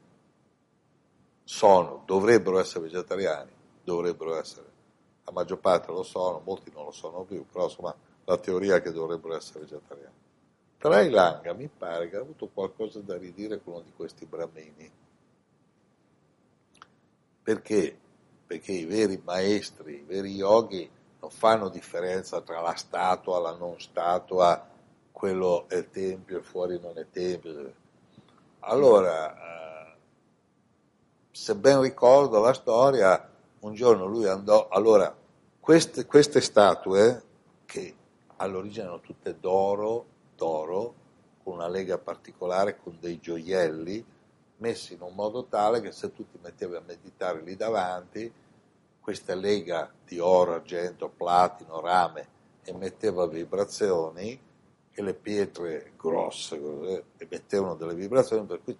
sono, dovrebbero essere vegetariani, dovrebbero essere, la maggior parte lo sono, molti non lo sono più, però insomma la teoria è che dovrebbero essere vegetariani. Trailanga mi pare che ha avuto qualcosa da ridire con uno di questi brahmini. Perché? Perché i veri maestri, i veri yogi non fanno differenza tra la statua, la non statua, quello è tempio e fuori non è tempio. Allora, eh, se ben ricordo la storia, un giorno lui andò, allora, queste, queste statue, che all'origine erano tutte d'oro, d'oro, con una lega particolare, con dei gioielli, messi in un modo tale che se tu ti mettevi a meditare lì davanti, questa lega di oro, argento, platino, rame emetteva vibrazioni e le pietre grosse emettevano delle vibrazioni per cui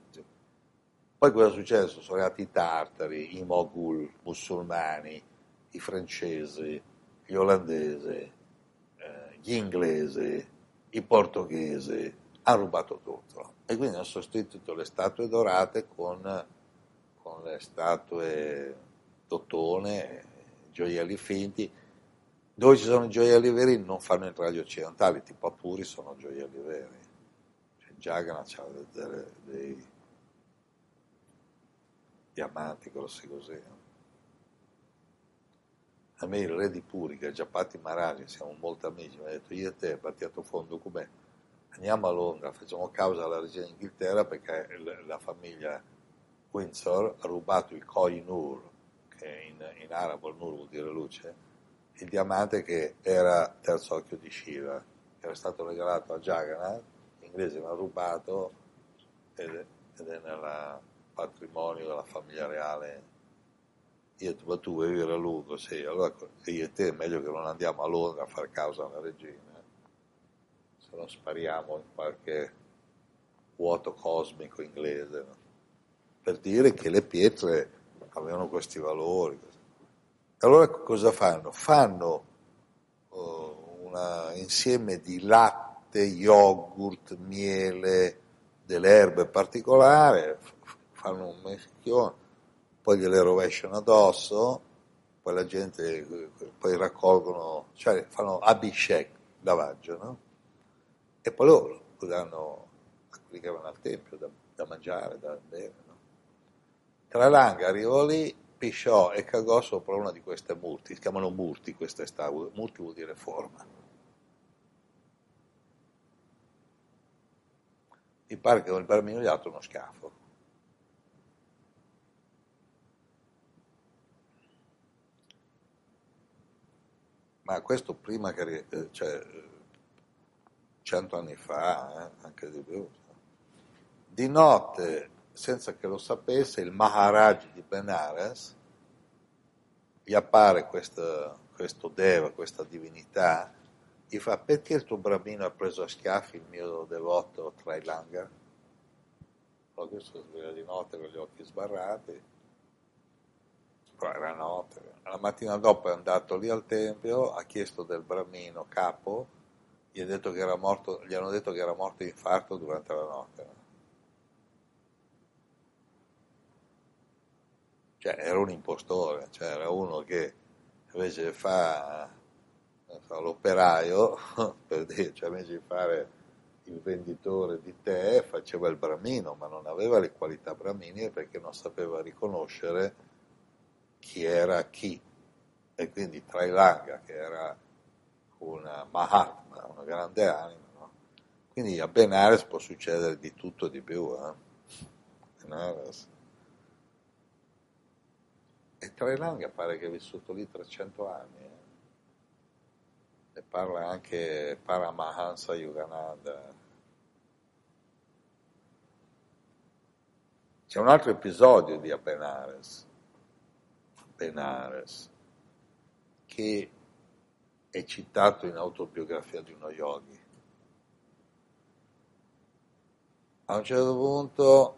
poi cosa è successo? Sono arrivati i tartari, i mogul musulmani, i francesi, gli olandesi, eh, gli inglesi, i portoghesi, hanno rubato tutto e quindi hanno sostituito le statue dorate con, con le statue d'ottone, gioielli finti. Dove ci sono i gioielli veri non fanno entrare gli occidentali, tipo Puri sono gioielli veri. Cioè, Jagannath ha dei diamanti grossi così. A me il re di Puri, che è Giappati Marani, siamo molto amici, mi ha detto io e te battiamo fuori un documento, andiamo a Londra, facciamo causa alla regina d'Inghilterra perché la famiglia Windsor ha rubato il Koi Nur, che in, in arabo il Nur vuol dire luce, il diamante che era terzo occhio di Shiva, che era stato regalato a Jagannath, gli inglesi l'hanno rubato ed ed è nel patrimonio della famiglia reale io ma tu vuoi vivere a lungo, sì, allora io e te è meglio che non andiamo a Londra a fare causa alla regina, se non spariamo in qualche vuoto cosmico inglese, no? per dire che le pietre avevano questi valori. Allora cosa fanno? Fanno uh, un insieme di latte, yogurt, miele, delle erbe particolari, fanno un meschione poi gliele rovesciano addosso, poi la gente poi raccolgono, cioè fanno abishek, lavaggio, no? E poi loro danno a quelli che vanno al tempio da, da mangiare, da bere, no? Tralanga arrivò lì, pisciò e cagò sopra una di queste murti, si chiamano murti queste statue, murti vuol dire forma. Mi pare che il Barmino gli dato uno scafo. Ma questo prima che, eh, cioè, cento anni fa, eh, anche di più. Di notte, senza che lo sapesse, il Maharaj di Benares gli appare questo, questo Deva, questa divinità, gli fa perché il tuo bambino ha preso a schiaffi il mio devoto Trailanga? Poi questo sveglia di notte con gli occhi sbarrati, era notte, la mattina dopo è andato lì al tempio, ha chiesto del bramino capo, gli, morto, gli hanno detto che era morto di infarto durante la notte. Cioè era un impostore, cioè era uno che invece fa, fa l'operaio, per dire, cioè invece di fare il venditore di tè faceva il bramino, ma non aveva le qualità braminiche perché non sapeva riconoscere chi era chi. E quindi Trailanga, che era una Mahatma, una grande anima, no? quindi a Benares può succedere di tutto e di più. Eh? Benares. E Trailanga pare che ha vissuto lì 300 anni. Eh? E parla anche Paramahansa Yogananda. C'è un altro episodio di Abenares Benares, che è citato in autobiografia di uno yogi. A un certo punto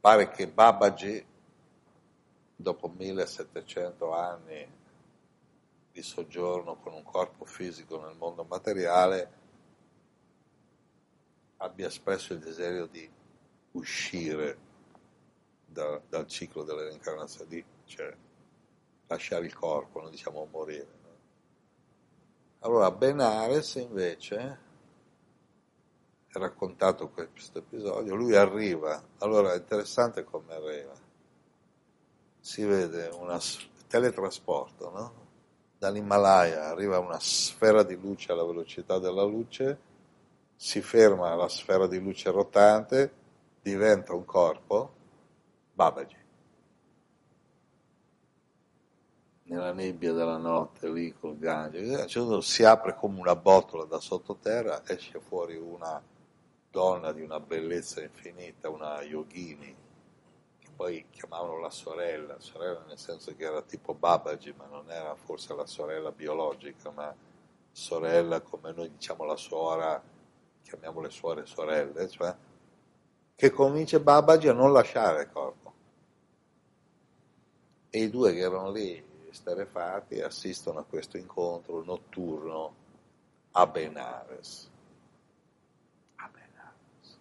pare che Babaji, dopo 1700 anni di soggiorno con un corpo fisico nel mondo materiale, abbia espresso il desiderio di uscire da, dal ciclo delle reincarnazioni, cioè lasciare il corpo, non diciamo morire. No? Allora Benares invece è raccontato questo episodio, lui arriva, allora è interessante come arriva, si vede un teletrasporto, no? dall'Himalaya arriva una sfera di luce alla velocità della luce, si ferma la sfera di luce rotante, diventa un corpo, Babaji. nella nebbia della notte lì col Gange, un certo si apre come una botola da sottoterra, esce fuori una donna di una bellezza infinita, una yogini, che poi chiamavano la sorella, sorella nel senso che era tipo Babaji, ma non era forse la sorella biologica, ma sorella come noi diciamo la suora, chiamiamo le suore sorelle, cioè che convince Babaji a non lasciare il corpo. E i due che erano lì sterefati assistono a questo incontro notturno a Benares. A Benares.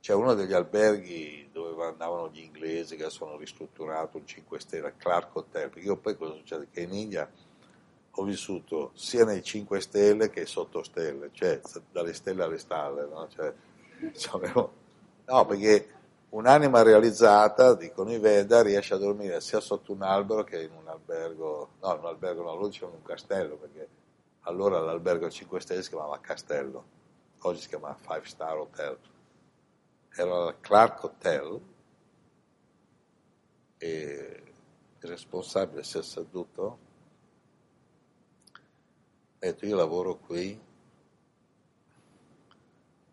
C'è uno degli alberghi dove andavano gli inglesi che sono ristrutturato un 5 stelle, Clark Hotel, perché io poi cosa succede? Che in India ho vissuto sia nei 5 stelle che sotto stelle, cioè dalle stelle alle stalle, no? Cioè, no, perché Un'anima realizzata, dicono i Veda, riesce a dormire sia sotto un albero che in un albergo, no, in un albergo no, loro in un castello, perché allora l'albergo 5 stelle si chiamava Castello, oggi si chiama Five Star Hotel. Era il Clark Hotel e il responsabile si è seduto ha detto io lavoro qui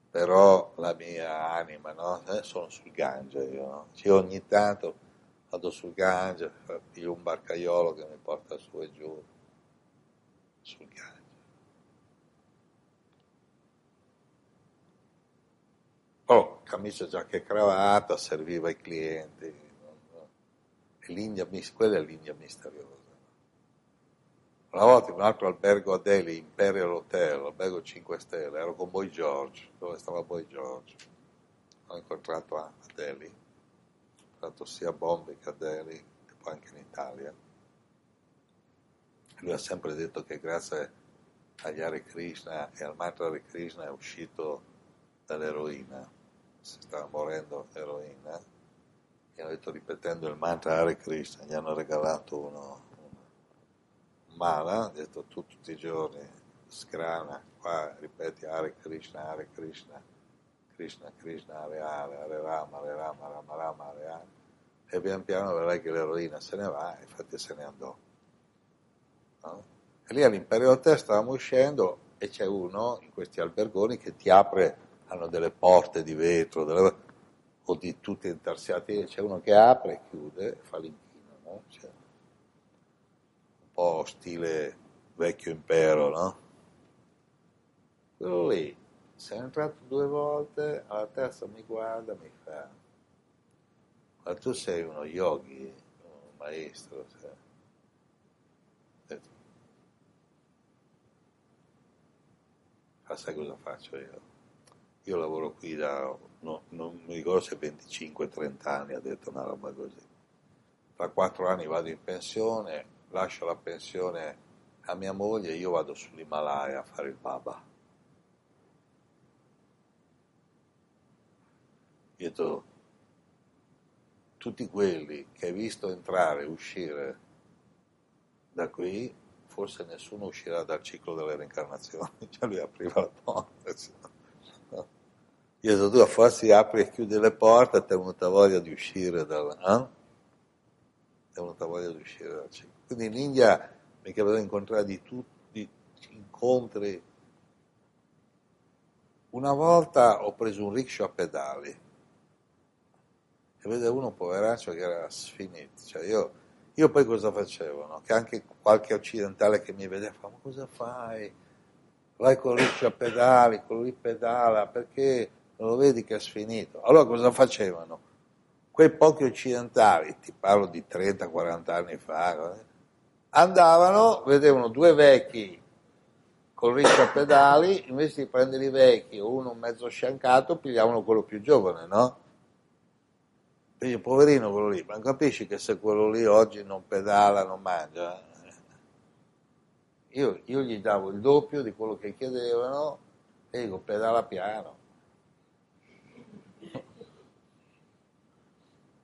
però la mia anima, no? Eh, sono sul Gange io, no? Cioè, ogni tanto vado sul Gange, piglio un barcaiolo che mi porta su e giù, sul Gange. Oh, camicia, giacca e cravatta, serviva ai clienti. No? L'India, quella è l'India misteriosa. Una volta in un altro albergo a Delhi, Imperial Hotel, albergo 5 stelle, ero con Boy George, dove stava Boy George. L'ho incontrato a Delhi, ho incontrato sia a Bombay che a Delhi, e poi anche in Italia. Lui ha sempre detto che grazie agli Hare Krishna e al mantra Hare Krishna è uscito dall'eroina, si stava morendo eroina, e hanno detto ripetendo il mantra Hare Krishna, gli hanno regalato uno mala, detto tu tutti i giorni, sgrana, qua ripeti Hare Krishna, Hare Krishna, Krishna Krishna, Hare Hare, Hare Rama, Hare Rama, Rama Rama, Hare Hare. E pian piano vedrai che l'eroina se ne va, infatti se ne andò. No? E lì all'Imperio Hotel stavamo uscendo e c'è uno in questi albergoni che ti apre, hanno delle porte di vetro, delle, o di tutti intarsiati, c'è uno che apre e chiude, fa l'inchino, no? Cioè, po' stile vecchio impero, no? Quello lì, sono entrato due volte, alla terza mi guarda e mi fa, ma tu sei uno yogi, un maestro, cioè. Ah, sai cosa faccio io? Io lavoro qui da, no, non mi ricordo se 25-30 anni, ha detto una roba così. Tra quattro anni vado in pensione, lascio la pensione a mia moglie e io vado sull'Himalaya a fare il Baba. Detto, tutti quelli che hai visto entrare e uscire da qui, forse nessuno uscirà dal ciclo delle reincarnazioni, già lui apriva la porta. Detto, tu a forza apri e chiudi le porte, ti è venuta voglia di uscire dal... Eh? È venuta voglia di uscire dal ciclo. Quindi in India mi capitò di incontrare di tutti, incontri. Una volta ho preso un rickshaw a pedali e vedevo uno poveraccio che era sfinito. Cioè io, io, poi cosa facevo? No? Che anche qualche occidentale che mi vedeva ma cosa fai? Vai con il rickshaw a pedali, quello lì pedala, perché non lo vedi che è sfinito? Allora cosa facevano? Quei pochi occidentali, ti parlo di 30-40 anni fa, andavano, vedevano due vecchi col riccio a pedali, invece di prendere i vecchi o uno mezzo sciancato, pigliavano quello più giovane, no? Quindi poverino quello lì, ma capisci che se quello lì oggi non pedala, non mangia? Io, io gli davo il doppio di quello che chiedevano e dico pedala piano.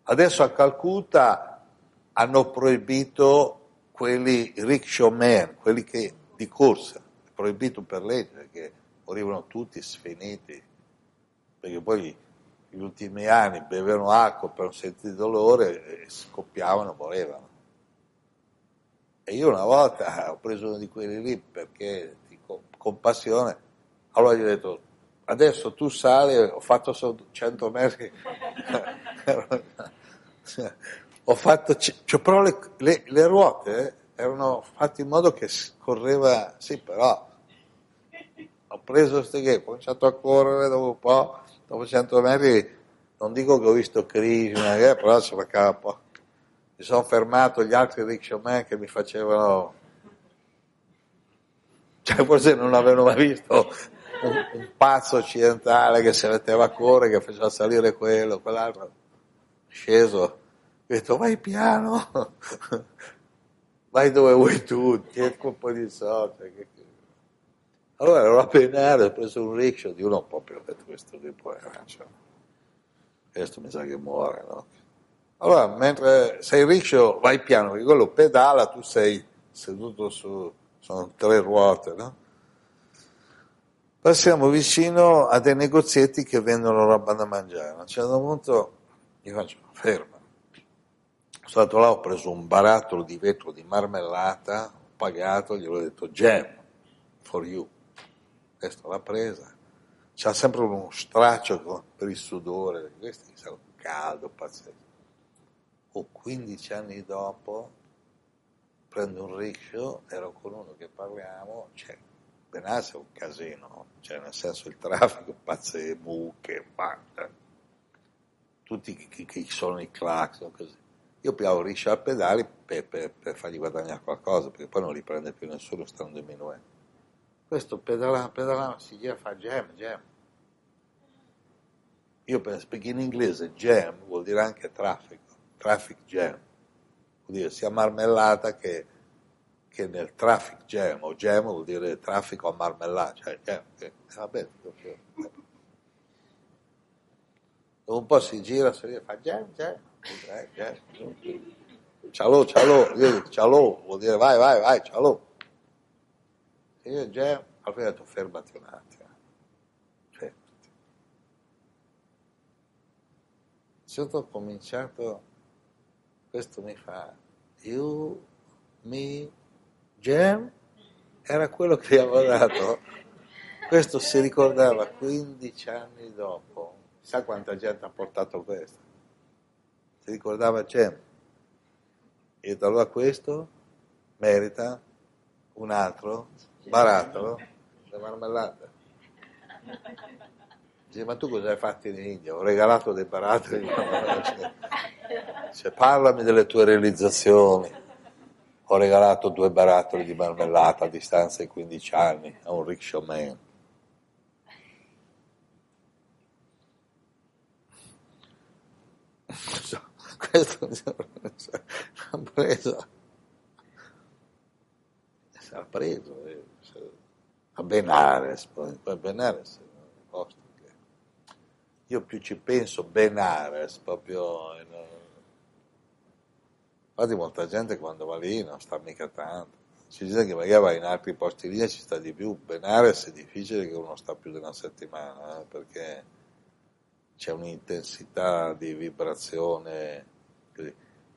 Adesso a Calcutta hanno proibito quelli rickshaw quelli che, di corsa, proibito per legge perché morivano tutti sfiniti, perché poi negli ultimi anni bevevano acqua per un senso di dolore e scoppiavano, morivano. E io una volta ho preso uno di quelli lì perché di compassione, allora gli ho detto adesso tu sali, ho fatto solo 100 metri, ho fatto, cioè, però le, le, le, ruote erano fatte in modo che correva, sì però ho preso queste che, ho cominciato a correre dopo un po', dopo 100 metri, non dico che ho visto Krishna, eh, però ci mancava un po'. Mi sono fermato gli altri rickshaw che mi facevano, cioè forse non avevano mai visto un, un pazzo occidentale che si metteva a correre, che faceva salire quello, quell'altro, sceso, ho detto vai piano, vai dove vuoi tu, tieni un po' di soldi. Allora ero a penare, ho preso un rickshaw di uno proprio, ho detto questo qui può cioè, questo mi sa che muore, no? Allora, mentre sei rickshaw vai piano, perché quello pedala, tu sei seduto su, sono tre ruote, no? Passiamo vicino a dei negozietti che vendono roba da mangiare. A un certo punto gli faccio, ferma. Sono stato là, ho preso un barattolo di vetro di marmellata, ho pagato, gli ho detto jam for you. Questo l'ha presa. C'ha sempre uno straccio per il sudore, questo è un caldo pazzesco. O 15 anni dopo prendo un rickshaw, ero con uno che parliamo, cioè Benassi è un casino, cioè nel senso il traffico, pazze buche, banda, tutti che, che sono i clacson, così. Io piavo riscia a pedali per, per, per, fargli guadagnare qualcosa, perché poi non li prende più nessuno, stanno diminuendo. Questo pedalando, pedalando, si gira, fa jam, jam. Io penso, perché in inglese jam vuol dire anche traffico, traffic jam, vuol dire sia marmellata che che nel traffic jam, o jam vuol dire traffico a marmellata, cioè jam, che, eh, vabbè, dopo un po' si gira, si gira, fa jam, jam. Io dico cialò, vuol dire vai, vai, vai, cialò. E io fine ho detto fermati un attimo, fermati. Sotto ho cominciato, questo mi fa, you, me, Jam era quello che gli avevo dato. Questo si ricordava 15 anni dopo. Sa quanta gente ha portato questo? Si ricordava Jam. E da allora questo merita un altro barattolo le marmellate. Dice, ma tu cosa hai fatto in India? Ho regalato dei barattoli di. Cioè, parlami delle tue realizzazioni ho regalato due barattoli di marmellata a distanza di 15 anni a un rickshaw man. Questo l'ha preso, si è preso eh, a Benares, poi, poi Benares che io più ci penso Benares proprio in, Infatti molta gente quando va lì non sta mica tanto. Si dice che magari va in altri posti lì e ci sta di più. Benares è difficile che uno sta più di una settimana, eh, perché c'è un'intensità di vibrazione.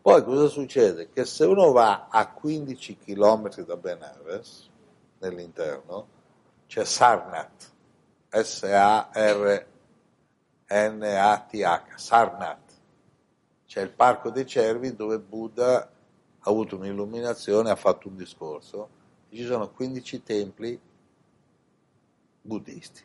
Poi cosa succede? Che se uno va a 15 km da Benares, nell'interno, c'è Sarnat, S-A-R-N-A-T-H, Sarnat. C'è il Parco dei Cervi dove Buddha ha avuto un'illuminazione, ha fatto un discorso, ci sono 15 templi buddisti.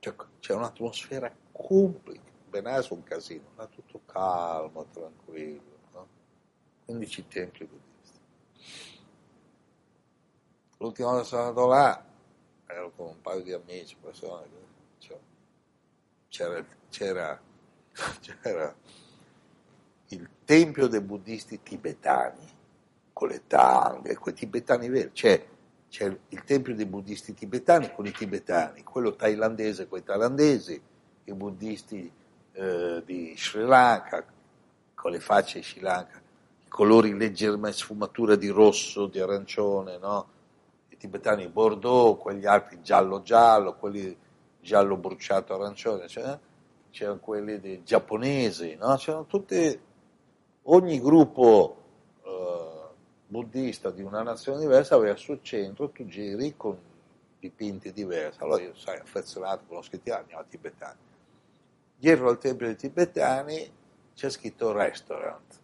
Cioè, c'è un'atmosfera complice, Benares è un casino, ma tutto calmo, tranquillo, no? 15 templi buddisti. l'ultima volta sono andato là ero con un paio di amici, persone, cioè, c'era, c'era, c'era il tempio dei buddisti tibetani, con le tanghe, quei tibetani veri, c'è, c'è il tempio dei buddisti tibetani con i tibetani, quello thailandese con i thailandesi, i buddisti eh, di Sri Lanka, con le facce di Sri Lanka, i colori leggermente sfumatura di rosso, di arancione, no? I tibetani bordeaux, quegli altri giallo-giallo, quelli giallo bruciato arancione, cioè, c'erano quelli dei giapponesi, no? C'erano tutti, ogni gruppo eh, buddista di una nazione diversa aveva sul centro, tu giri con dipinti diversi. Allora io, sai, affezionato con lo scritti andiamo a tibetani. Dietro al tempio dei tibetani c'è scritto restaurant.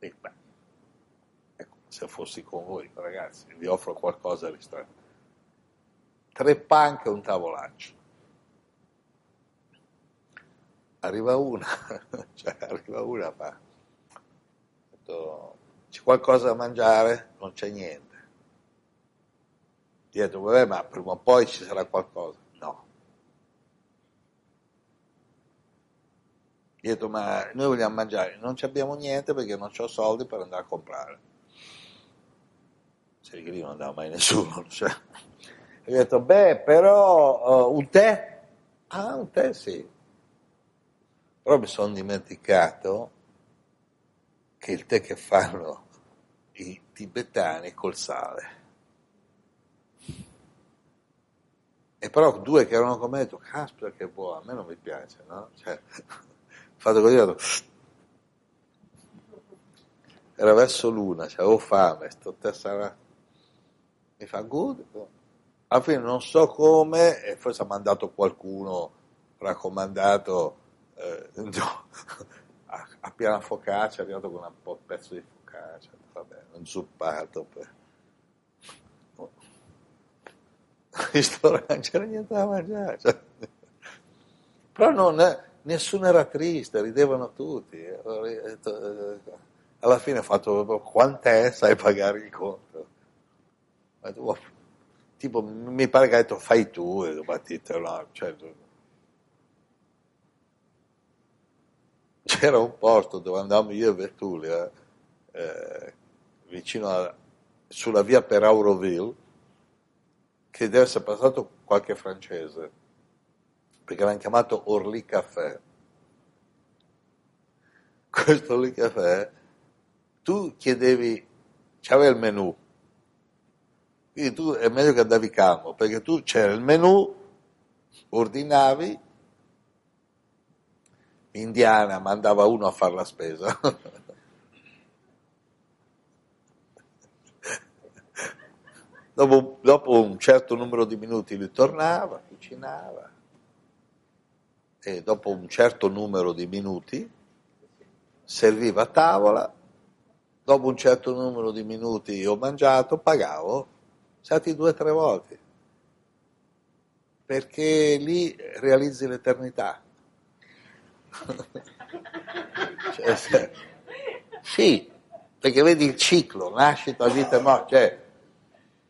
E, beh, ecco, se fossi con voi, ragazzi, vi offro qualcosa al ristorante. Tre panche e un tavolaccio. Arriva una, cioè arriva una fa, c'è qualcosa da mangiare? Non c'è niente. Dietro, vabbè, ma prima o poi ci sarà qualcosa. Gli ho detto, ma noi vogliamo mangiare, non abbiamo niente perché non ho soldi per andare a comprare. Se lì non andava mai nessuno. Cioè. Gli ho detto, beh, però uh, un tè? Ah, un tè sì. Però mi sono dimenticato che il tè che fanno i tibetani col sale. E però due che erano con me, ho detto, caspita che buono, a me non mi piace, no? Cioè, fatto così, vado. era verso l'una, cioè, avevo fame, sto sarà... mi fa good, alla fine non so come, e forse ha mandato qualcuno raccomandato eh, no, a, a piana focaccia, è arrivato con un pezzo di focaccia, vabbè, un zuppato. Per... Oh. ristorante c'era niente da mangiare. Cioè. Però non, nessuno era triste, ridevano tutti. Alla fine ho fatto quant'è, sai pagare il conto. Tipo, mi pare che ha detto fai tu, e battite là. Cioè, c'era un posto dove andavamo io e Vertulia, eh, vicino a, sulla via per Auroville, che deve essere passato qualche francese perché l'hanno chiamato Orly Caffè. Questo Orly Caffè, tu chiedevi, c'aveva il menù, quindi tu è meglio che andavi calmo, perché tu c'era il menù, ordinavi, indiana mandava uno a fare la spesa. dopo, dopo un certo numero di minuti lui tornava, cucinava e dopo un certo numero di minuti serviva a tavola, dopo un certo numero di minuti ho mangiato, pagavo, stati due o tre volte, perché lì realizzi l'eternità. cioè, se, sì, perché vedi il ciclo, nascita, vita e morte, cioè,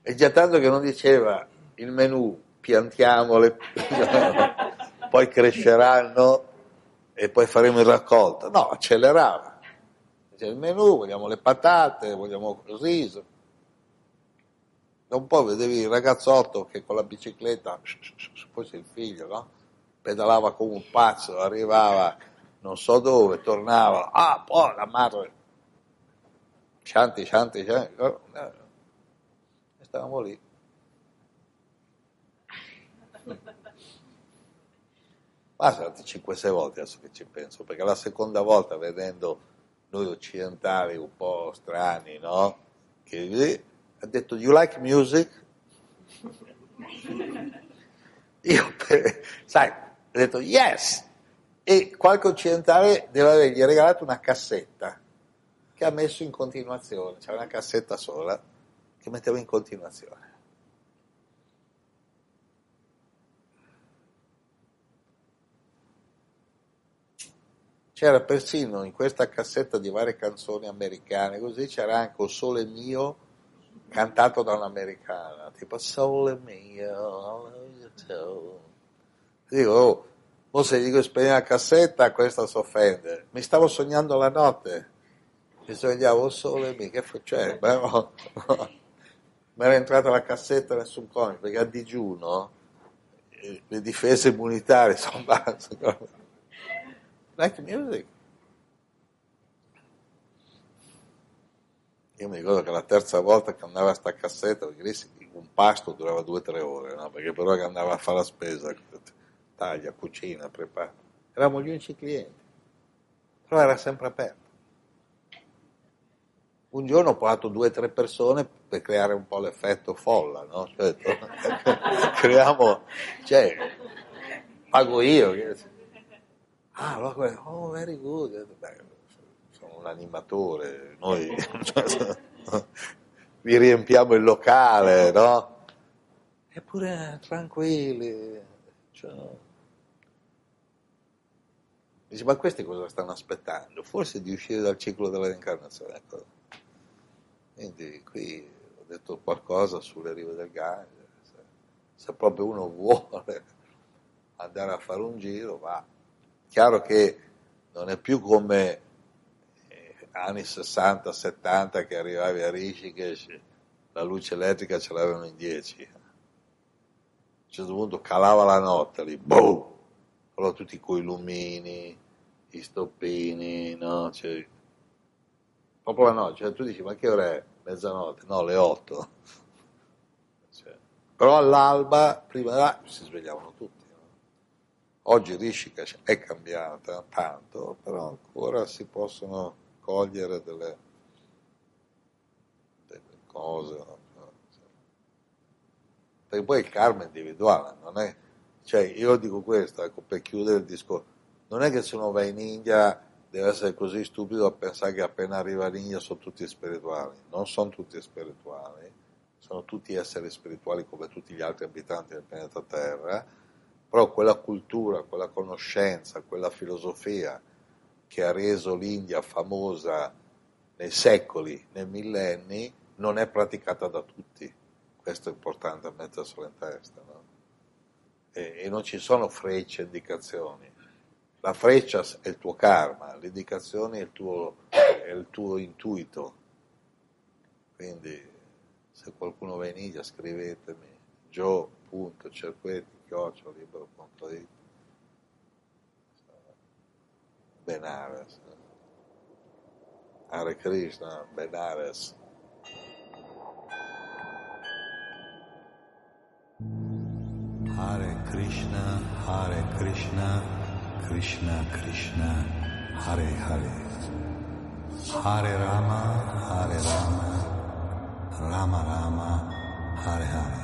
è già tanto che non diceva il menù, piantiamo le poi cresceranno e poi faremo il raccolto. No, accelerava. C'è il menù, vogliamo le patate, vogliamo il riso. Da un po' vedevi il ragazzotto che con la bicicletta, c'è il figlio, no? Pedalava come un pazzo, arrivava non so dove, tornava, ah, poi la madre, scianti, scianti, scianti, e stavamo lì. Stati 5-6 volte adesso che ci penso, perché la seconda volta vedendo noi occidentali un po' strani, no? Che ha detto, you like music? Io, sai, ho detto yes! E qualche occidentale deve avergli regalato una cassetta che ha messo in continuazione, c'era una cassetta sola che metteva in continuazione. C'era persino in questa cassetta di varie canzoni americane, così c'era anche O Sole Mio cantato da un'americana, tipo Sole mio, dico, oh, mo se dico spegni la cassetta, questa si offende. Mi stavo sognando la notte, mi oh sole mio, che faccio? No. Mi era entrata la cassetta nessun comico, perché a digiuno eh, le difese immunitarie sono basse. Like music. Io mi ricordo che la terza volta che andava a sta cassetta, un pasto durava due o tre ore, no? perché però che andava a fare la spesa, taglia, cucina, prepara. Eravamo gli unici clienti, però era sempre aperto. Un giorno ho portato due o tre persone per creare un po' l'effetto folla, no? Cioè, creiamo, cioè, pago io. Ah, allora, oh, very good. Beh, sono un animatore, noi vi riempiamo il locale, no? Eppure tranquilli. Cioè, dice, ma questi cosa stanno aspettando? Forse di uscire dal ciclo della reincarnazione. Ecco. Quindi qui ho detto qualcosa sulle rive del Gange, se, se proprio uno vuole andare a fare un giro, va. Chiaro che non è più come eh, anni 60-70 che arrivavi a Rishikesh, la luce elettrica ce l'avevano in 10. A un certo punto calava la notte lì, boom! Allora tutti quei lumini, i stoppini, no? Cioè, proprio la notte, cioè tu dici ma che ora è? Mezzanotte? No, le otto. Cioè, però all'alba, prima là, si svegliavano tutti. Oggi Rishikesh è cambiata tanto, però ancora si possono cogliere delle, delle cose. Perché poi il karma è individuale, non è... Cioè, io dico questo, ecco, per chiudere il discorso, non è che se uno va in India deve essere così stupido a pensare che appena arriva l'India sono tutti spirituali. Non sono tutti spirituali, sono tutti esseri spirituali come tutti gli altri abitanti del pianeta Terra, però quella cultura, quella conoscenza, quella filosofia che ha reso l'India famosa nei secoli, nei millenni, non è praticata da tutti. Questo è importante metterselo in testa. No? E, e non ci sono frecce, indicazioni la freccia è il tuo karma, l'indicazione è il tuo, è il tuo intuito. Quindi se qualcuno va in India scrivetemi gio.cerquetti.it Benares Hare Krishna Benares Hare Krishna Hare Krishna Krishna Krishna Hare Hare. Hare Rama Hare Rama Rama Rama Hare Hare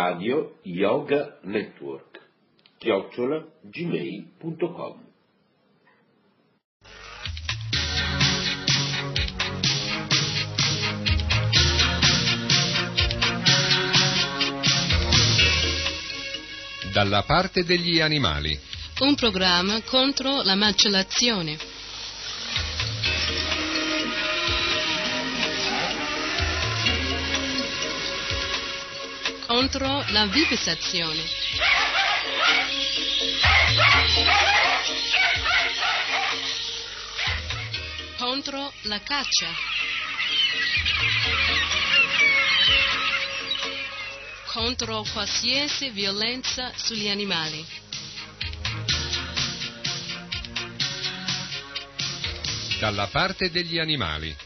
Radio Yoga Network chiocciola gmail.com Dalla parte degli animali. Un programma contro la macellazione. Contro la vivisazione. Contro la caccia. Contro qualsiasi violenza sugli animali. Dalla parte degli animali.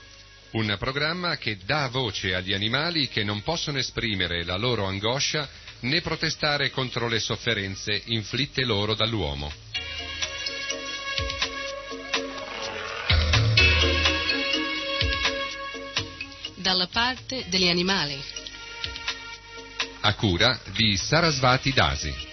Un programma che dà voce agli animali che non possono esprimere la loro angoscia né protestare contro le sofferenze inflitte loro dall'uomo. dalla parte degli animali. A cura di Sarasvati Dasi.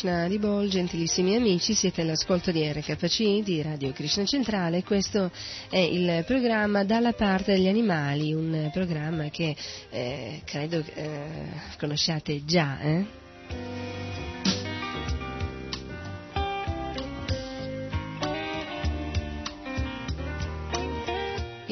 Krishna di Bol, gentilissimi amici, siete all'ascolto di RKC di Radio Krishna Centrale. Questo è il programma Dalla parte degli animali, un programma che eh, credo eh, conosciate già. Eh?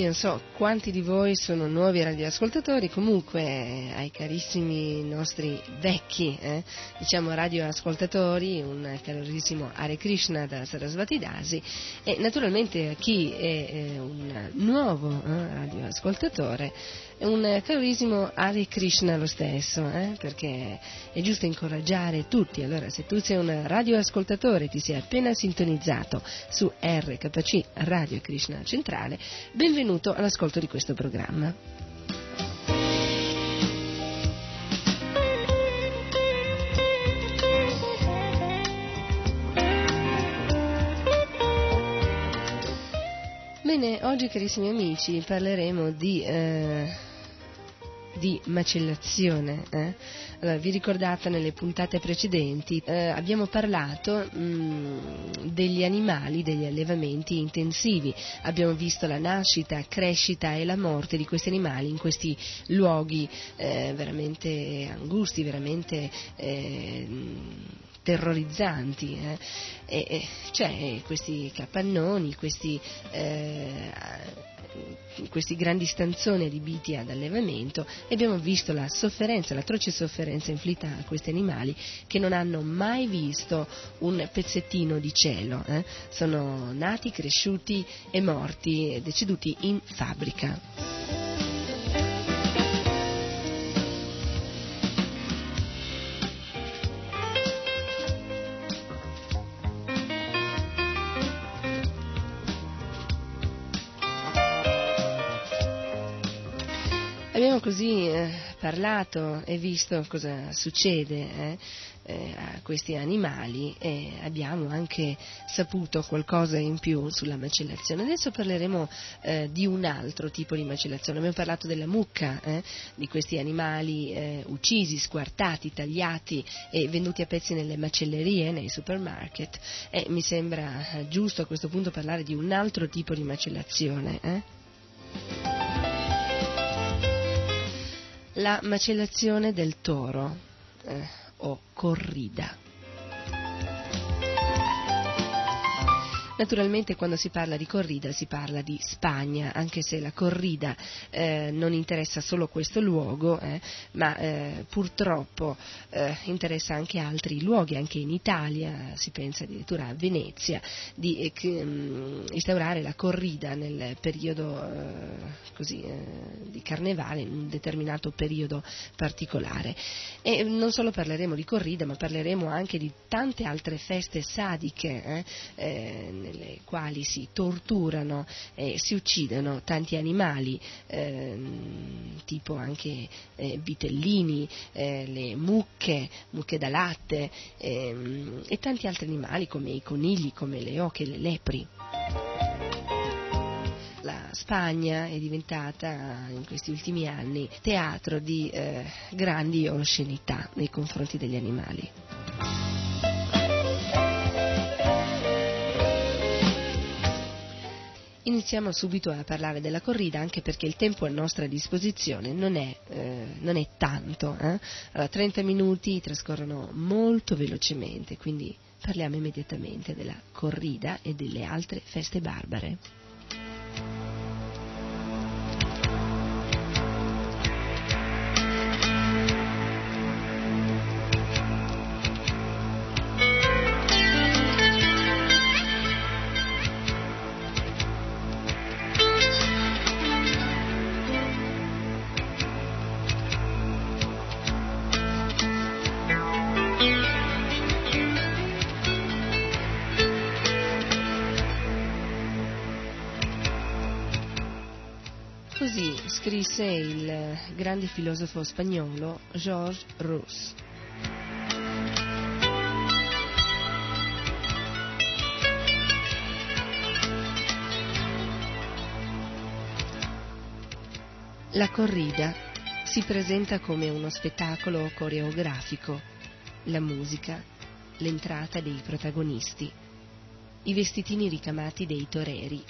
Non so quanti di voi sono nuovi radioascoltatori, comunque ai carissimi nostri vecchi, eh, diciamo radioascoltatori, un calorissimo Hare Krishna da Sarasvati Dasi e naturalmente a chi è eh, un nuovo eh, radioascoltatore un calorissimo Hare Krishna lo stesso, eh? perché è giusto incoraggiare tutti. Allora, se tu sei un radioascoltatore, ti sei appena sintonizzato su RKC Radio Krishna Centrale, benvenuto all'ascolto di questo programma. Oggi carissimi amici parleremo di eh, di macellazione. Eh? Allora, vi ricordate nelle puntate precedenti eh, abbiamo parlato mh, mm, degli animali, degli allevamenti intensivi, abbiamo visto la nascita, crescita e la morte di questi animali in questi luoghi eh, veramente angusti, veramente eh, terrorizzanti. Eh? E, e, cioè questi capannoni, questi eh, questi grandi stanzoni adibiti ad allevamento e abbiamo visto la sofferenza, l'atroce sofferenza inflitta a questi animali che non hanno mai visto un pezzettino di cielo, eh? sono nati, cresciuti e morti, deceduti in fabbrica. Abbiamo così eh, parlato e visto cosa succede eh, eh, a questi animali e abbiamo anche saputo qualcosa in più sulla macellazione. Adesso parleremo eh, di un altro tipo di macellazione. Abbiamo parlato della mucca, eh, di questi animali uccisi, squartati, tagliati e venduti a pezzi nelle macellerie, nei supermarket. Mi sembra giusto a questo punto parlare di un altro tipo di macellazione la macellazione del toro eh, o corrida. Naturalmente quando si parla di corrida si parla di Spagna, anche se la corrida eh, non interessa solo questo luogo, eh, ma eh, purtroppo eh, interessa anche altri luoghi, anche in Italia, si pensa addirittura a Venezia, di eh, mm, instaurare la corrida nel periodo eh, così, di carnevale, in un determinato periodo particolare. E non solo parleremo di corrida, ma parleremo anche di tante altre feste sadiche nelle quali si torturano e si uccidono tanti animali, eh, tipo anche eh, vitellini, eh, le mucche, mucche da latte ehm, e tanti altri animali come i conigli, come le oche, le lepri la Spagna è diventata in questi ultimi anni teatro di eh, grandi oscenità nei confronti degli animali. Iniziamo subito a parlare della corrida anche perché il tempo a nostra disposizione non è, eh, non è tanto. Eh? Allora, 30 minuti trascorrono molto velocemente, quindi parliamo immediatamente della corrida e delle altre feste barbare. Scrisse il grande filosofo spagnolo Georges Rousse. La corrida si presenta come uno spettacolo coreografico, la musica, l'entrata dei protagonisti, i vestitini ricamati dei toreri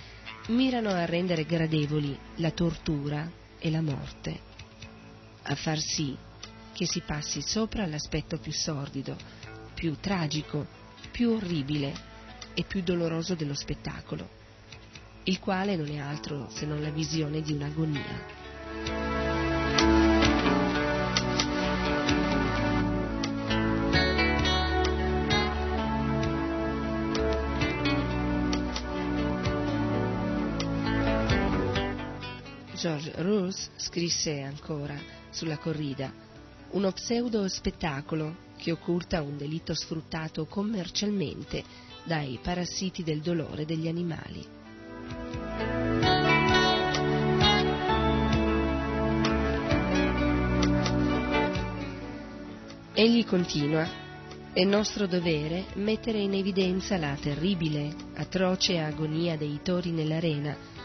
mirano a rendere gradevoli la tortura e la morte, a far sì che si passi sopra l'aspetto più sordido, più tragico, più orribile e più doloroso dello spettacolo, il quale non è altro se non la visione di un'agonia. Rousse scrisse ancora sulla corrida uno pseudo spettacolo che occulta un delitto sfruttato commercialmente dai parassiti del dolore degli animali. Egli continua, è nostro dovere mettere in evidenza la terribile, atroce agonia dei tori nell'arena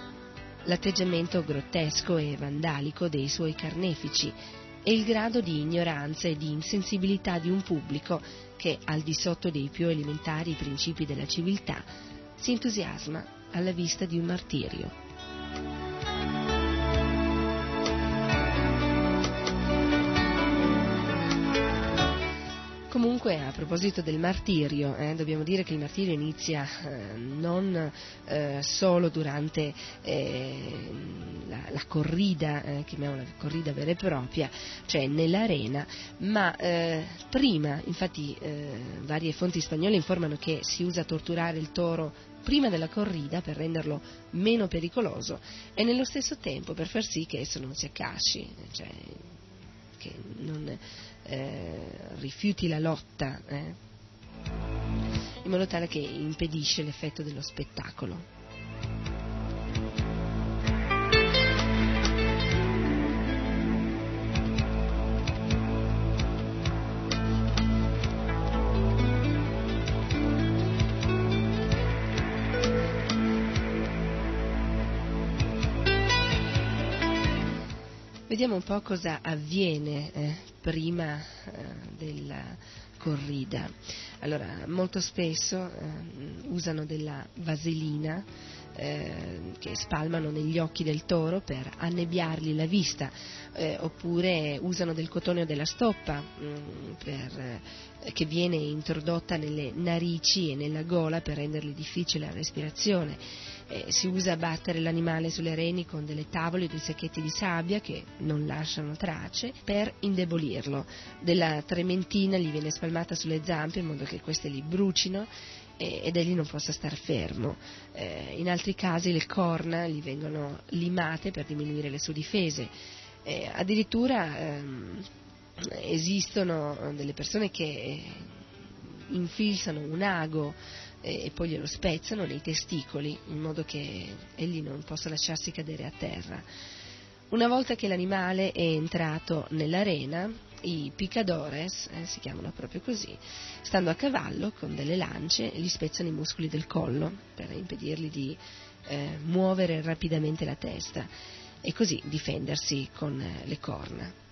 l'atteggiamento grottesco e vandalico dei suoi carnefici e il grado di ignoranza e di insensibilità di un pubblico che, al di sotto dei più elementari principi della civiltà, si entusiasma alla vista di un martirio. Comunque, a proposito del martirio, eh, dobbiamo dire che il martirio inizia eh, non eh, solo durante eh, la, la, corrida, eh, chiamiamola corrida vera e propria, cioè nell'arena, ma eh, prima, infatti varie fonti spagnole informano che si usa torturare il toro prima della corrida per renderlo meno pericoloso e nello stesso tempo per far sì che esso non si accasci, cioè che non eh, rifiuti la lotta, eh, in modo tale che impedisce l'effetto dello spettacolo. Vediamo un po' cosa avviene eh, prima eh, della corrida. Allora, molto spesso eh, usano della vaselina eh, che spalmano negli occhi del toro per annebbiargli la vista, eh, oppure usano del cotone o della stoppa mh, mm, per, eh, che viene introdotta nelle narici e nella gola per rendergli difficile la respirazione eh, si usa battere l'animale sulle reni con delle tavole o dei sacchetti di sabbia che non lasciano tracce per indebolirlo. Della trementina gli viene spalmata sulle zampe in modo che queste li brucino ed egli non possa star fermo. Eh, in altri casi le corna gli vengono limate per diminuire le sue difese. Eh, addirittura ehm, esistono delle persone che infilzano un ago e poi glielo spezzano nei testicoli in modo che egli non possa lasciarsi cadere a terra. Una volta che l'animale è entrato nell'arena, i picadores, eh, si chiamano proprio così, stando a cavallo con delle lance, gli spezzano i muscoli del collo per impedirgli di eh, muovere rapidamente la testa e così difendersi con eh, le corna.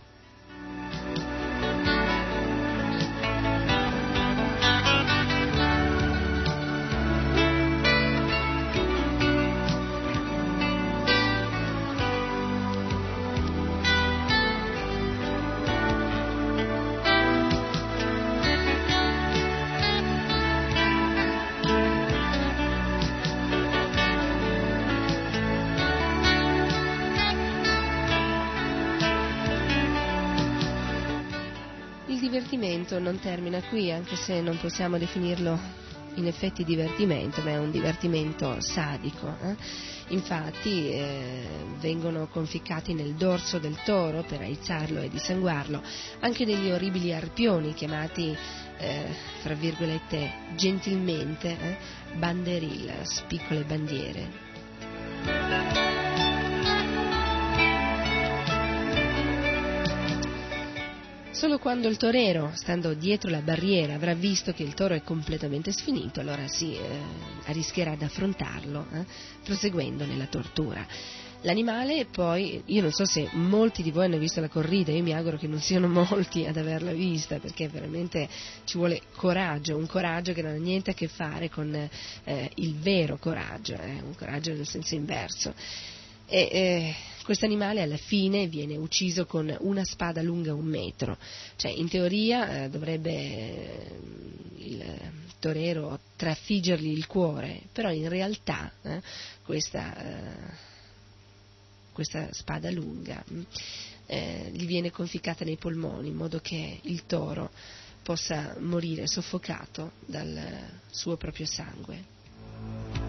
Termina qui, anche se non possiamo definirlo in effetti divertimento, ma è un divertimento sadico. Eh? Infatti eh, vengono conficcati nel dorso del toro per aizzarlo e dissanguarlo anche degli orribili arpioni chiamati, eh, fra virgolette, gentilmente eh, banderillas, piccole bandiere. Solo quando il torero, stando dietro la barriera, avrà visto che il toro è completamente sfinito, allora si eh, rischierà ad affrontarlo, eh, proseguendo nella tortura. L'animale poi, io non so se molti di voi hanno visto la corrida, io mi auguro che non siano molti ad averla vista perché veramente ci vuole coraggio, un coraggio che non ha niente a che fare con eh, il vero coraggio, eh, un coraggio nel senso inverso. E, eh, questo animale alla fine viene ucciso con una spada lunga un metro, cioè in teoria eh, dovrebbe eh, il torero trafiggergli il cuore, però in realtà eh, questa eh, questa spada lunga, eh, gli viene conficcata nei polmoni in modo che il toro possa morire soffocato dal suo proprio sangue.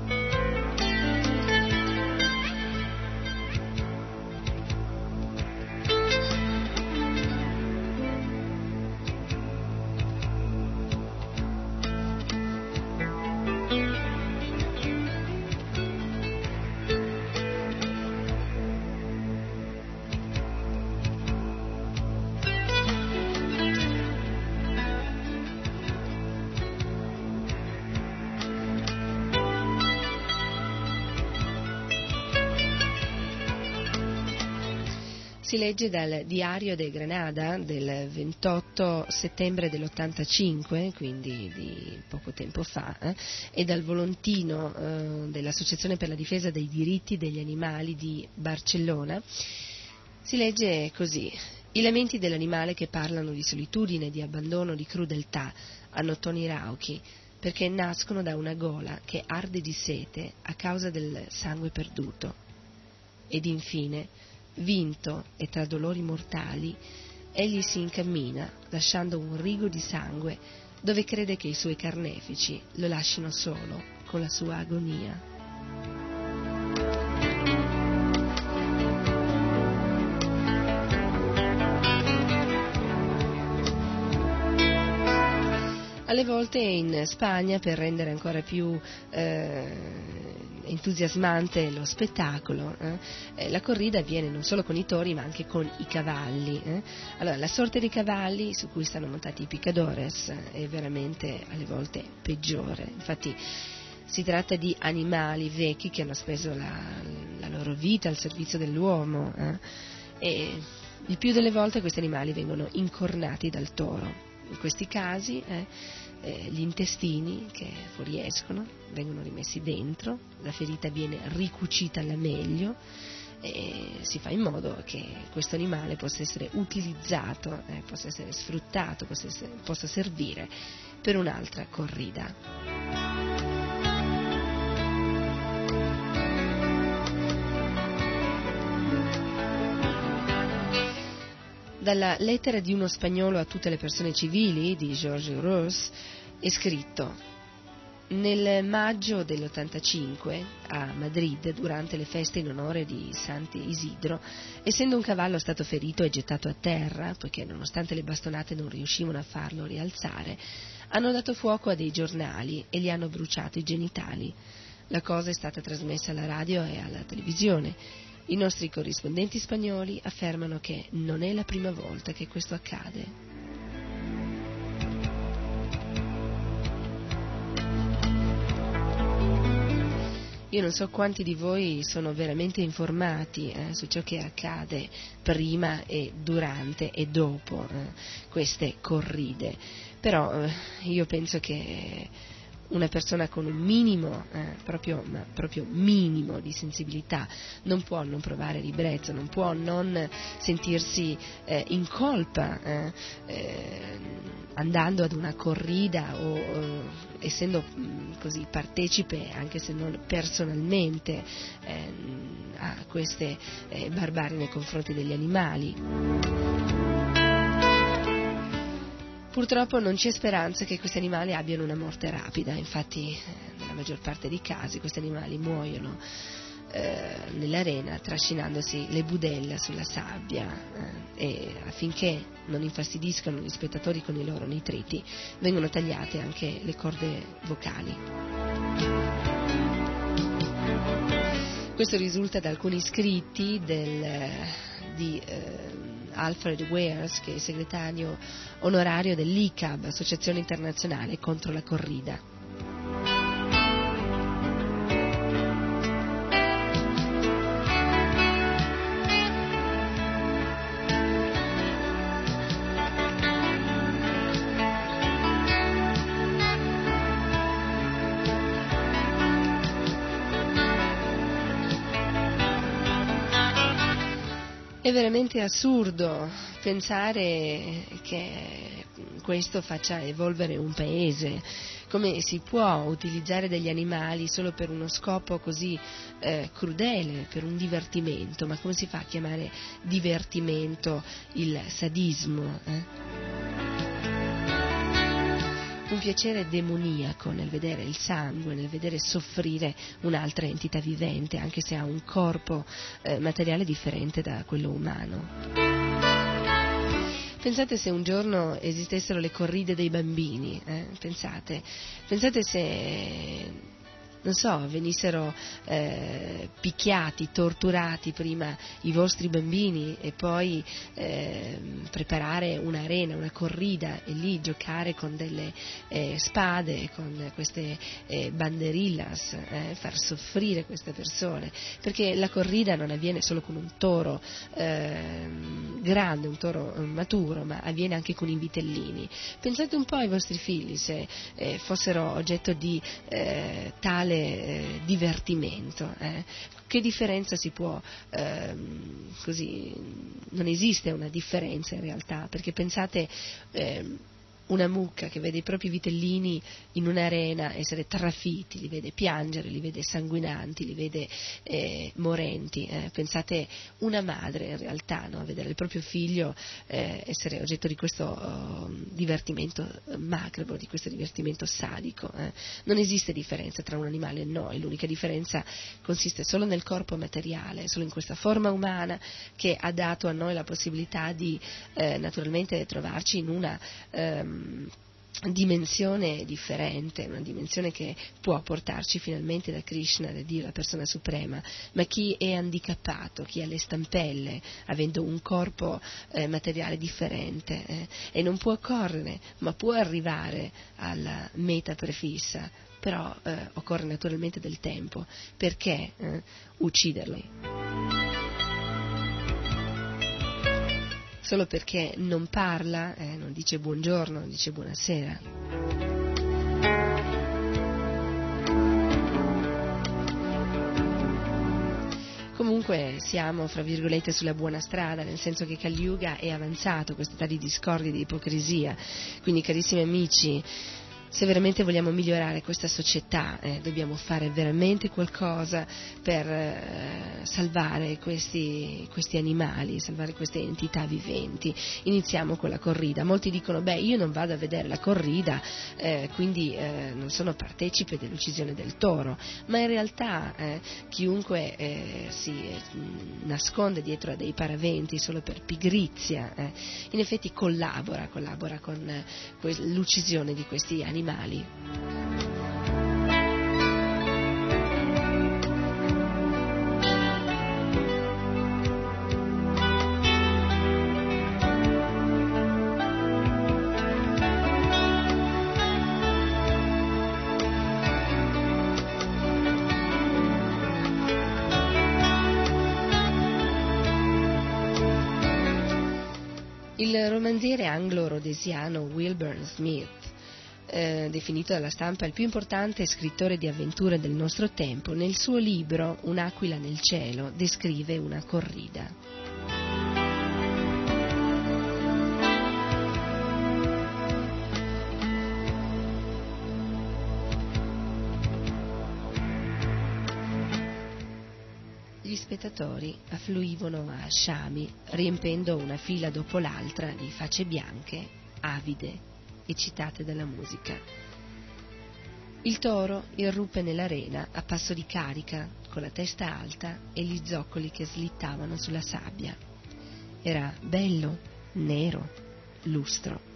Legge dal Diario de Granada del 28 settembre dell'85, quindi di poco tempo fa, eh, e dal Volontino eh, dell'Associazione per la difesa dei diritti degli animali di Barcellona. Si legge così. I lamenti dell'animale che parlano di solitudine, di abbandono, di crudeltà hanno toni rauchi, perché nascono da una gola che arde di sete a causa del sangue perduto. Ed infine, vinto e tra dolori mortali, egli si incammina, lasciando un rigo di sangue dove crede che i suoi carnefici lo lasciano solo con la sua agonia. Alle volte in Spagna, per rendere ancora più eh, entusiasmante lo spettacolo. Eh? Eh, la corrida avviene non solo con i tori ma anche con i cavalli. Eh? Allora, la sorte dei cavalli su cui stanno montati i picadores è veramente alle volte peggiore. Infatti si tratta di animali vecchi che hanno speso la, la loro vita al servizio dell'uomo eh? e il più delle volte questi animali vengono incornati dal toro. In questi casi eh, gli intestini che fuoriescono vengono rimessi dentro, la ferita viene ricucita alla meglio e si fa in modo che questo animale possa essere utilizzato, eh, possa essere sfruttato, possa, essere, possa servire per un'altra corrida. Dalla lettera di uno spagnolo a tutte le persone civili di Georges Rousse è scritto nel maggio dell'85 a Madrid, durante le feste in onore di Santi Isidro, essendo un cavallo stato ferito e gettato a terra, poiché nonostante le bastonate non riuscivano a farlo rialzare, hanno dato fuoco a dei giornali e gli hanno bruciato i genitali. La cosa è stata trasmessa alla radio e alla televisione i nostri corrispondenti spagnoli affermano che non è la prima volta che questo accade. Io non so quanti di voi sono veramente informati eh, su ciò che accade prima e durante e dopo eh, queste corride, però eh, io penso che una persona con un minimo, eh, proprio, proprio, minimo di sensibilità non può non provare ribrezzo, non può non sentirsi eh, in colpa eh, eh andando ad una corrida o eh, essendo mh, mm, così partecipe, anche se non personalmente, ehm, a queste barbarie nei confronti degli animali. Purtroppo non c'è speranza che questi animali abbiano una morte rapida, infatti eh, nella maggior parte dei casi questi animali muoiono eh, nell'arena trascinandosi le budella sulla sabbia eh, e affinché non infastidiscano gli spettatori con i loro nitriti vengono tagliate anche le corde vocali. Questo risulta da alcuni scritti del di eh, Alfred Wares, che è segretario onorario dell'ICAB, Associazione Internazionale contro la Corrida. Veramente assurdo pensare che questo faccia evolvere un paese. Come si può utilizzare degli animali solo per uno scopo così eh, crudele, per un divertimento? Ma come si fa a chiamare divertimento il sadismo? Eh? Un piacere demoniaco nel vedere il sangue, nel vedere soffrire un'altra entità vivente, anche se ha un corpo eh, materiale differente da quello umano. Pensate se un giorno esistessero le corride dei bambini, eh? pensate, pensate se non so, venissero eh, picchiati, torturati prima i vostri bambini e poi eh, preparare un'arena, una corrida e lì giocare con delle eh, spade, con queste eh, banderillas, eh, far soffrire queste persone, perché la corrida non avviene solo con un toro ehm, grande, un toro maturo, ma avviene anche con i vitellini. Pensate un po' ai vostri figli se eh, fossero oggetto di tale eh, divertimento. Eh. Che differenza si può, ehm, così, non esiste una differenza in realtà, perché pensate ehm, una mucca che vede i propri vitellini in un'arena essere trafiti, li vede piangere, li vede sanguinanti, li vede eh, morenti. Eh. Pensate una madre in realtà, no? a vedere il proprio figlio eh, essere oggetto di questo oh, divertimento macabro, di questo divertimento sadico. Eh. Non esiste differenza tra un animale e noi, l'unica differenza consiste solo nel corpo materiale, solo in questa forma umana che ha dato a noi la possibilità di eh, naturalmente trovarci in una ehm, dimensione differente, una dimensione che può portarci finalmente da Krishna, da Dio, la persona suprema, ma chi è handicappato, chi ha le stampelle, avendo un corpo eh, materiale differente eh, e non può correre, ma può arrivare alla meta prefissa, però eh, occorre naturalmente del tempo, perché eh, solo perché non parla, eh, non dice buongiorno, non dice buonasera. Comunque siamo, fra virgolette, sulla buona strada, nel senso che Kali Yuga è avanzato, questa età di discordia e di ipocrisia. Quindi, carissimi amici, se veramente vogliamo migliorare questa società eh, dobbiamo fare veramente qualcosa per eh, salvare questi, questi, animali, salvare queste entità viventi. Iniziamo con la corrida. Molti dicono, beh, io non vado a vedere la corrida, eh, quindi eh, non sono partecipe dell'uccisione del toro, ma in realtà eh, chiunque eh, si nasconde dietro a dei paraventi solo per pigrizia, in effetti collabora, collabora con l'uccisione di questi animali animali. Il romanziere anglo-rodesiano Wilbur Smith eh, definito dalla stampa il più importante scrittore di avventure del nostro tempo, nel suo libro Un'aquila nel cielo descrive una corrida. Gli spettatori affluivano a Sciami, riempendo una fila dopo l'altra di facce bianche, avide eccitate dalla musica. Il toro irruppe nell'arena a passo di carica, con la testa alta e gli zoccoli che slittavano sulla sabbia. Era bello, nero, lustro.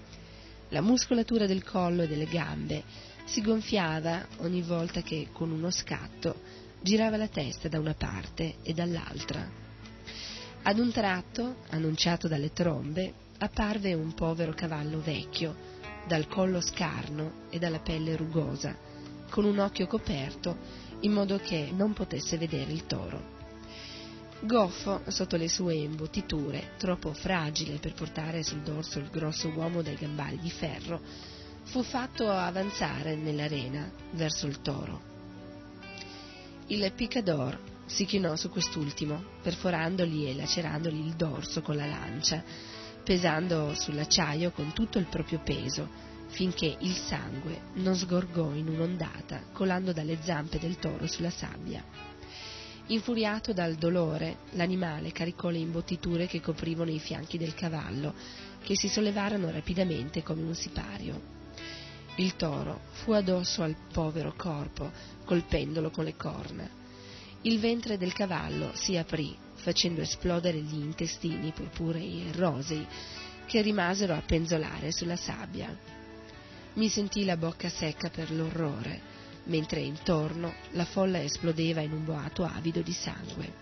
La muscolatura del collo e delle gambe si gonfiava ogni volta che, con uno scatto, girava la testa da una parte e dall'altra. Ad un tratto, annunciato dalle trombe, apparve un povero cavallo vecchio, dal collo scarno e dalla pelle rugosa, con un occhio coperto in modo che non potesse vedere il toro. Goffo, sotto le sue imbottiture, troppo fragile per portare sul dorso il grosso uomo dai gambali di ferro, fu fatto avanzare nell'arena verso il toro. Il picador si chinò su quest'ultimo, perforandogli e lacerandogli il dorso con la lancia, pesando sull'acciaio con tutto il proprio peso, finché il sangue non sgorgò in un'ondata, colando dalle zampe del toro sulla sabbia. Infuriato dal dolore, l'animale caricò le imbottiture che coprivano i fianchi del cavallo, che si sollevarono rapidamente come un sipario. Il toro fu addosso al povero corpo, colpendolo con le corna. Il ventre del cavallo si aprì, facendo esplodere gli intestini purpurei e rosei, che rimasero a penzolare sulla sabbia. Mi sentì la bocca secca per l'orrore, mentre intorno la folla esplodeva in un boato avido di sangue.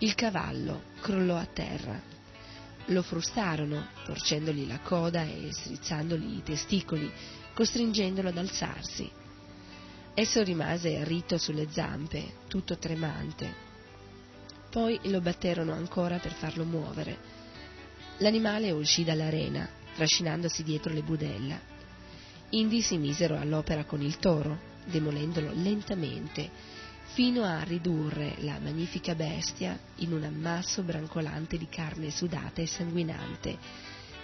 Il cavallo crollò a terra. Lo frustarono, torcendogli la coda e strizzandogli i testicoli, costringendolo ad alzarsi. Esso rimase rito sulle zampe, tutto tremante. Poi lo batterono ancora per farlo muovere. L'animale uscì dall'arena, trascinandosi dietro le budella. Indi si misero all'opera con il toro, demolendolo lentamente, fino a ridurre la magnifica bestia in un ammasso brancolante di carne sudata e sanguinante,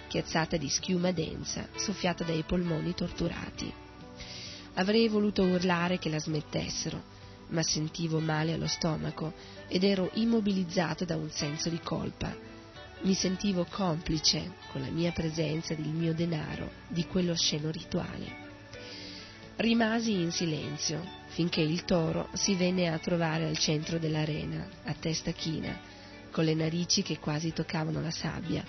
chiazzata di schiuma densa, soffiata dai polmoni torturati. Avrei voluto urlare che la smettessero, ma sentivo male allo stomaco ed ero immobilizzato da un senso di colpa. Mi sentivo complice, con la mia presenza ed il mio denaro, di quello sceno rituale. Rimasi in silenzio finché il toro si venne a trovare al centro dell'arena, a testa china, con le narici che quasi toccavano la sabbia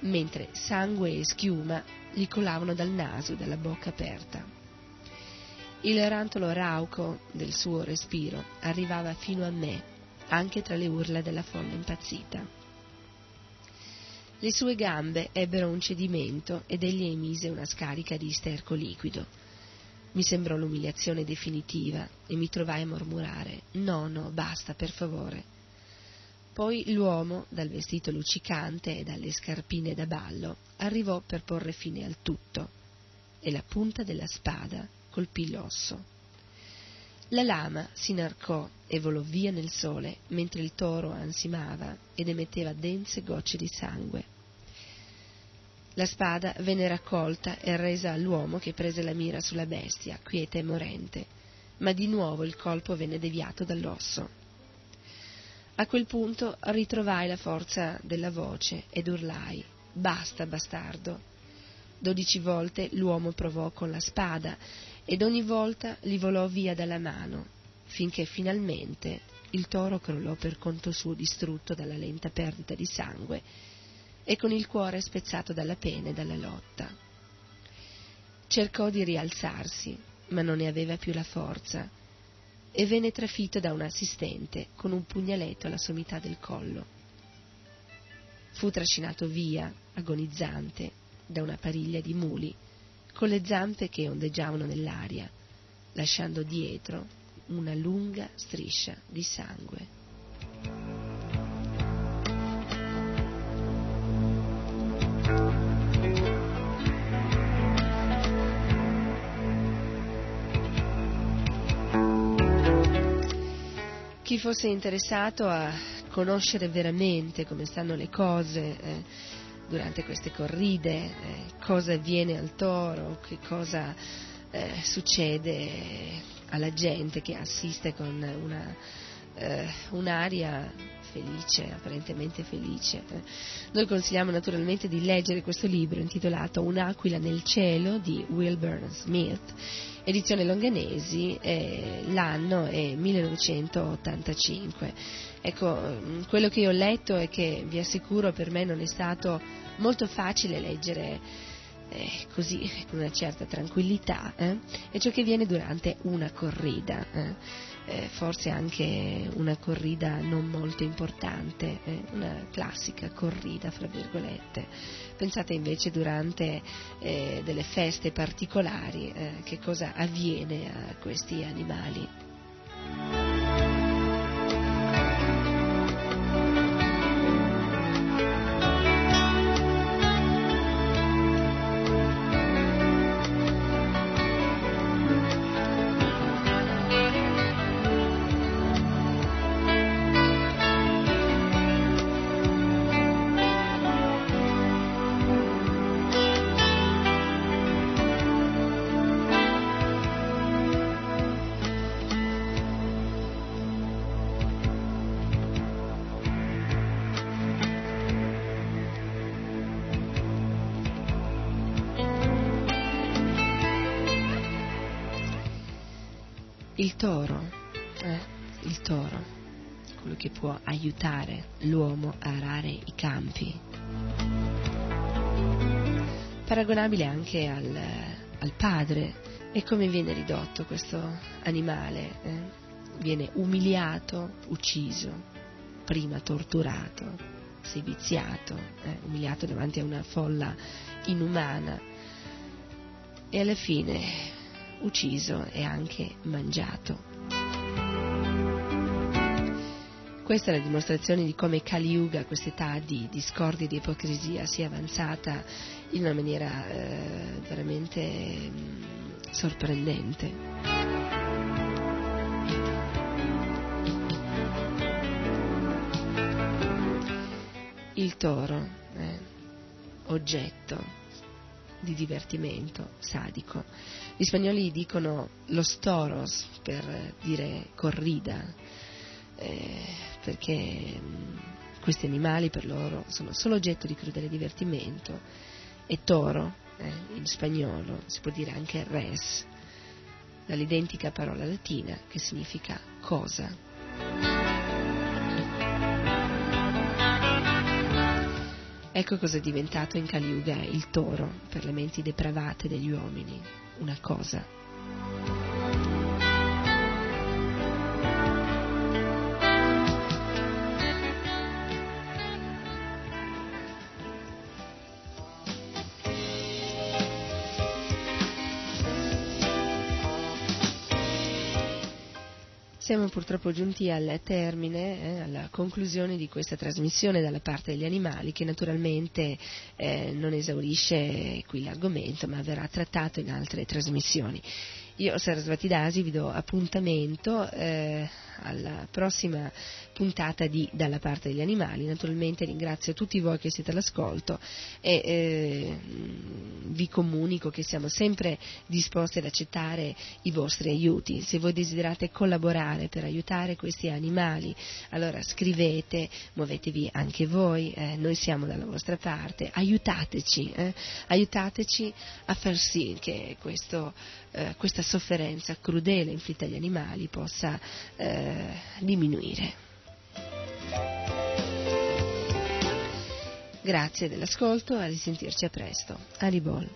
mentre sangue e schiuma gli colavano dal naso e dalla bocca aperta. Il rantolo rauco del suo respiro arrivava fino a me, anche tra le urla della folla impazzita. Le sue gambe ebbero un cedimento ed egli emise una scarica di sterco liquido. Mi sembrò l'umiliazione definitiva e mi trovai a mormorare No, no, basta, per favore. Poi l'uomo, dal vestito luccicante e dalle scarpine da ballo, arrivò per porre fine al tutto, e la punta della spada colpì l'osso. La lama si narcò e volò via nel sole, mentre il toro ansimava ed emetteva dense gocce di sangue. La spada venne raccolta e resa all'uomo che prese la mira sulla bestia, quieta e morente, ma di nuovo il colpo venne deviato dall'osso a quel punto ritrovai la forza della voce ed urlai Basta, bastardo. Dodici volte l'uomo provò con la spada ed ogni volta gli volò via dalla mano, finché finalmente il toro crollò per conto suo distrutto dalla lenta perdita di sangue e con il cuore spezzato dalla pena e dalla lotta. Cercò di rialzarsi, ma non ne aveva più la forza e venne trafitto da un assistente con un pugnaletto alla sommità del collo. Fu trascinato via, agonizzante, da una pariglia di muli, con le zampe che ondeggiavano nell'aria, lasciando dietro una lunga striscia di sangue. chi fosse interessato a conoscere veramente come stanno le cose eh, durante queste corride, eh, cosa avviene al toro, che cosa eh, succede alla gente che assiste con una, eh, un'aria felice, apparentemente felice. Noi consigliamo naturalmente di leggere questo libro intitolato Un'aquila nel cielo di Wilbur Smith edizione Longanesi, eh, l'anno è 1985. Ecco, mm, quello che io ho letto e che vi assicuro per me non è stato molto facile leggere eh, così con una certa tranquillità eh, è ciò che viene durante una corrida. Eh. Eh, forse anche una corrida non molto importante, eh, una classica corrida, fra virgolette. Pensate invece durante eh, delle feste particolari che cosa avviene a questi animali. Aiutare l'uomo a arare i campi. Paragonabile anche al, al padre. E come viene ridotto questo animale? Eh? Viene umiliato, ucciso, prima torturato, seviziato, eh? umiliato davanti a una folla inumana e alla fine ucciso e anche mangiato. Questa è la dimostrazione di come Kali Yuga, quest'età di discordia e di ipocrisia, sia avanzata in una maniera eh, veramente mh, mm, sorprendente. Il toro, eh, oggetto di divertimento sadico. Gli spagnoli dicono los toros per dire corrida, eh, perché mm, questi animali per loro sono solo oggetto di crudele divertimento e toro, eh, in spagnolo si può dire anche res, dall'identica parola latina che significa cosa. Ecco cosa è diventato in Kali Yuga il toro per le menti depravate degli uomini, una cosa. Siamo purtroppo giunti al termine, eh, alla conclusione di questa trasmissione dalla parte degli animali che naturalmente eh, non esaurisce qui l'argomento ma verrà trattato in altre trasmissioni. Io, Sarasvati Dasi, vi do appuntamento eh, alla prossima puntata di Dalla parte degli animali. Naturalmente ringrazio tutti voi che siete all'ascolto e eh, vi comunico che siamo sempre disposti ad accettare i vostri aiuti. Se voi desiderate collaborare per aiutare questi animali, allora scrivete, muovetevi anche voi, eh, noi siamo dalla vostra parte, aiutateci, eh, aiutateci a far sì che questo, eh, questa sofferenza crudele inflitta agli animali possa eh, diminuire. Grazie dell'ascolto, a risentirci a presto. Aribol.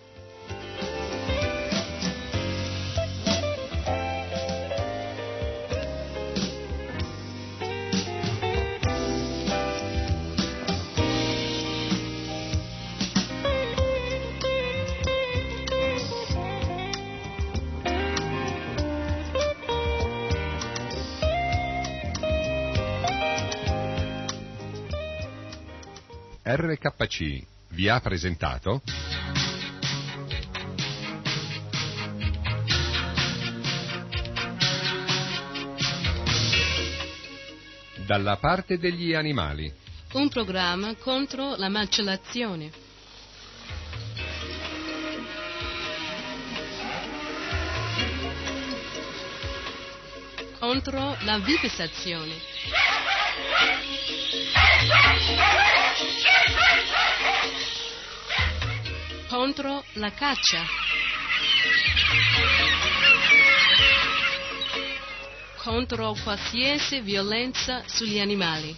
RKC vi ha presentato Dalla parte degli animali. Un programma contro la macellazione. Contro la vivisazione. Contro la caccia. Contro qualsiasi violenza sugli animali.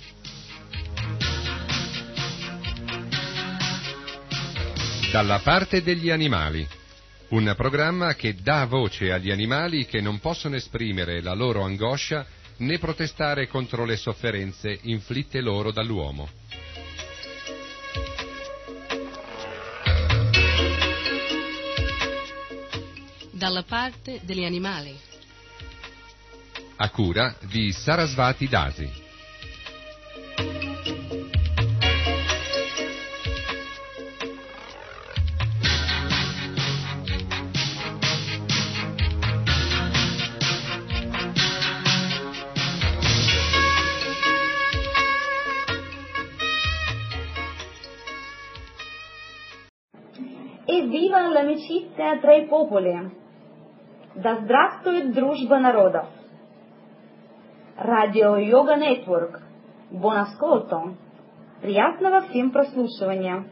Dalla parte degli animali. Un programma che dà voce agli animali che non possono esprimere la loro angoscia né protestare contro le sofferenze inflitte loro dall'uomo. Dalla parte degli animali. A cura di Sarasvati Dasi. «Лучи театрей. Да здравствует дружба народов. Радио Йога Нетворк. Бонаското. Приятного всем прослушивания.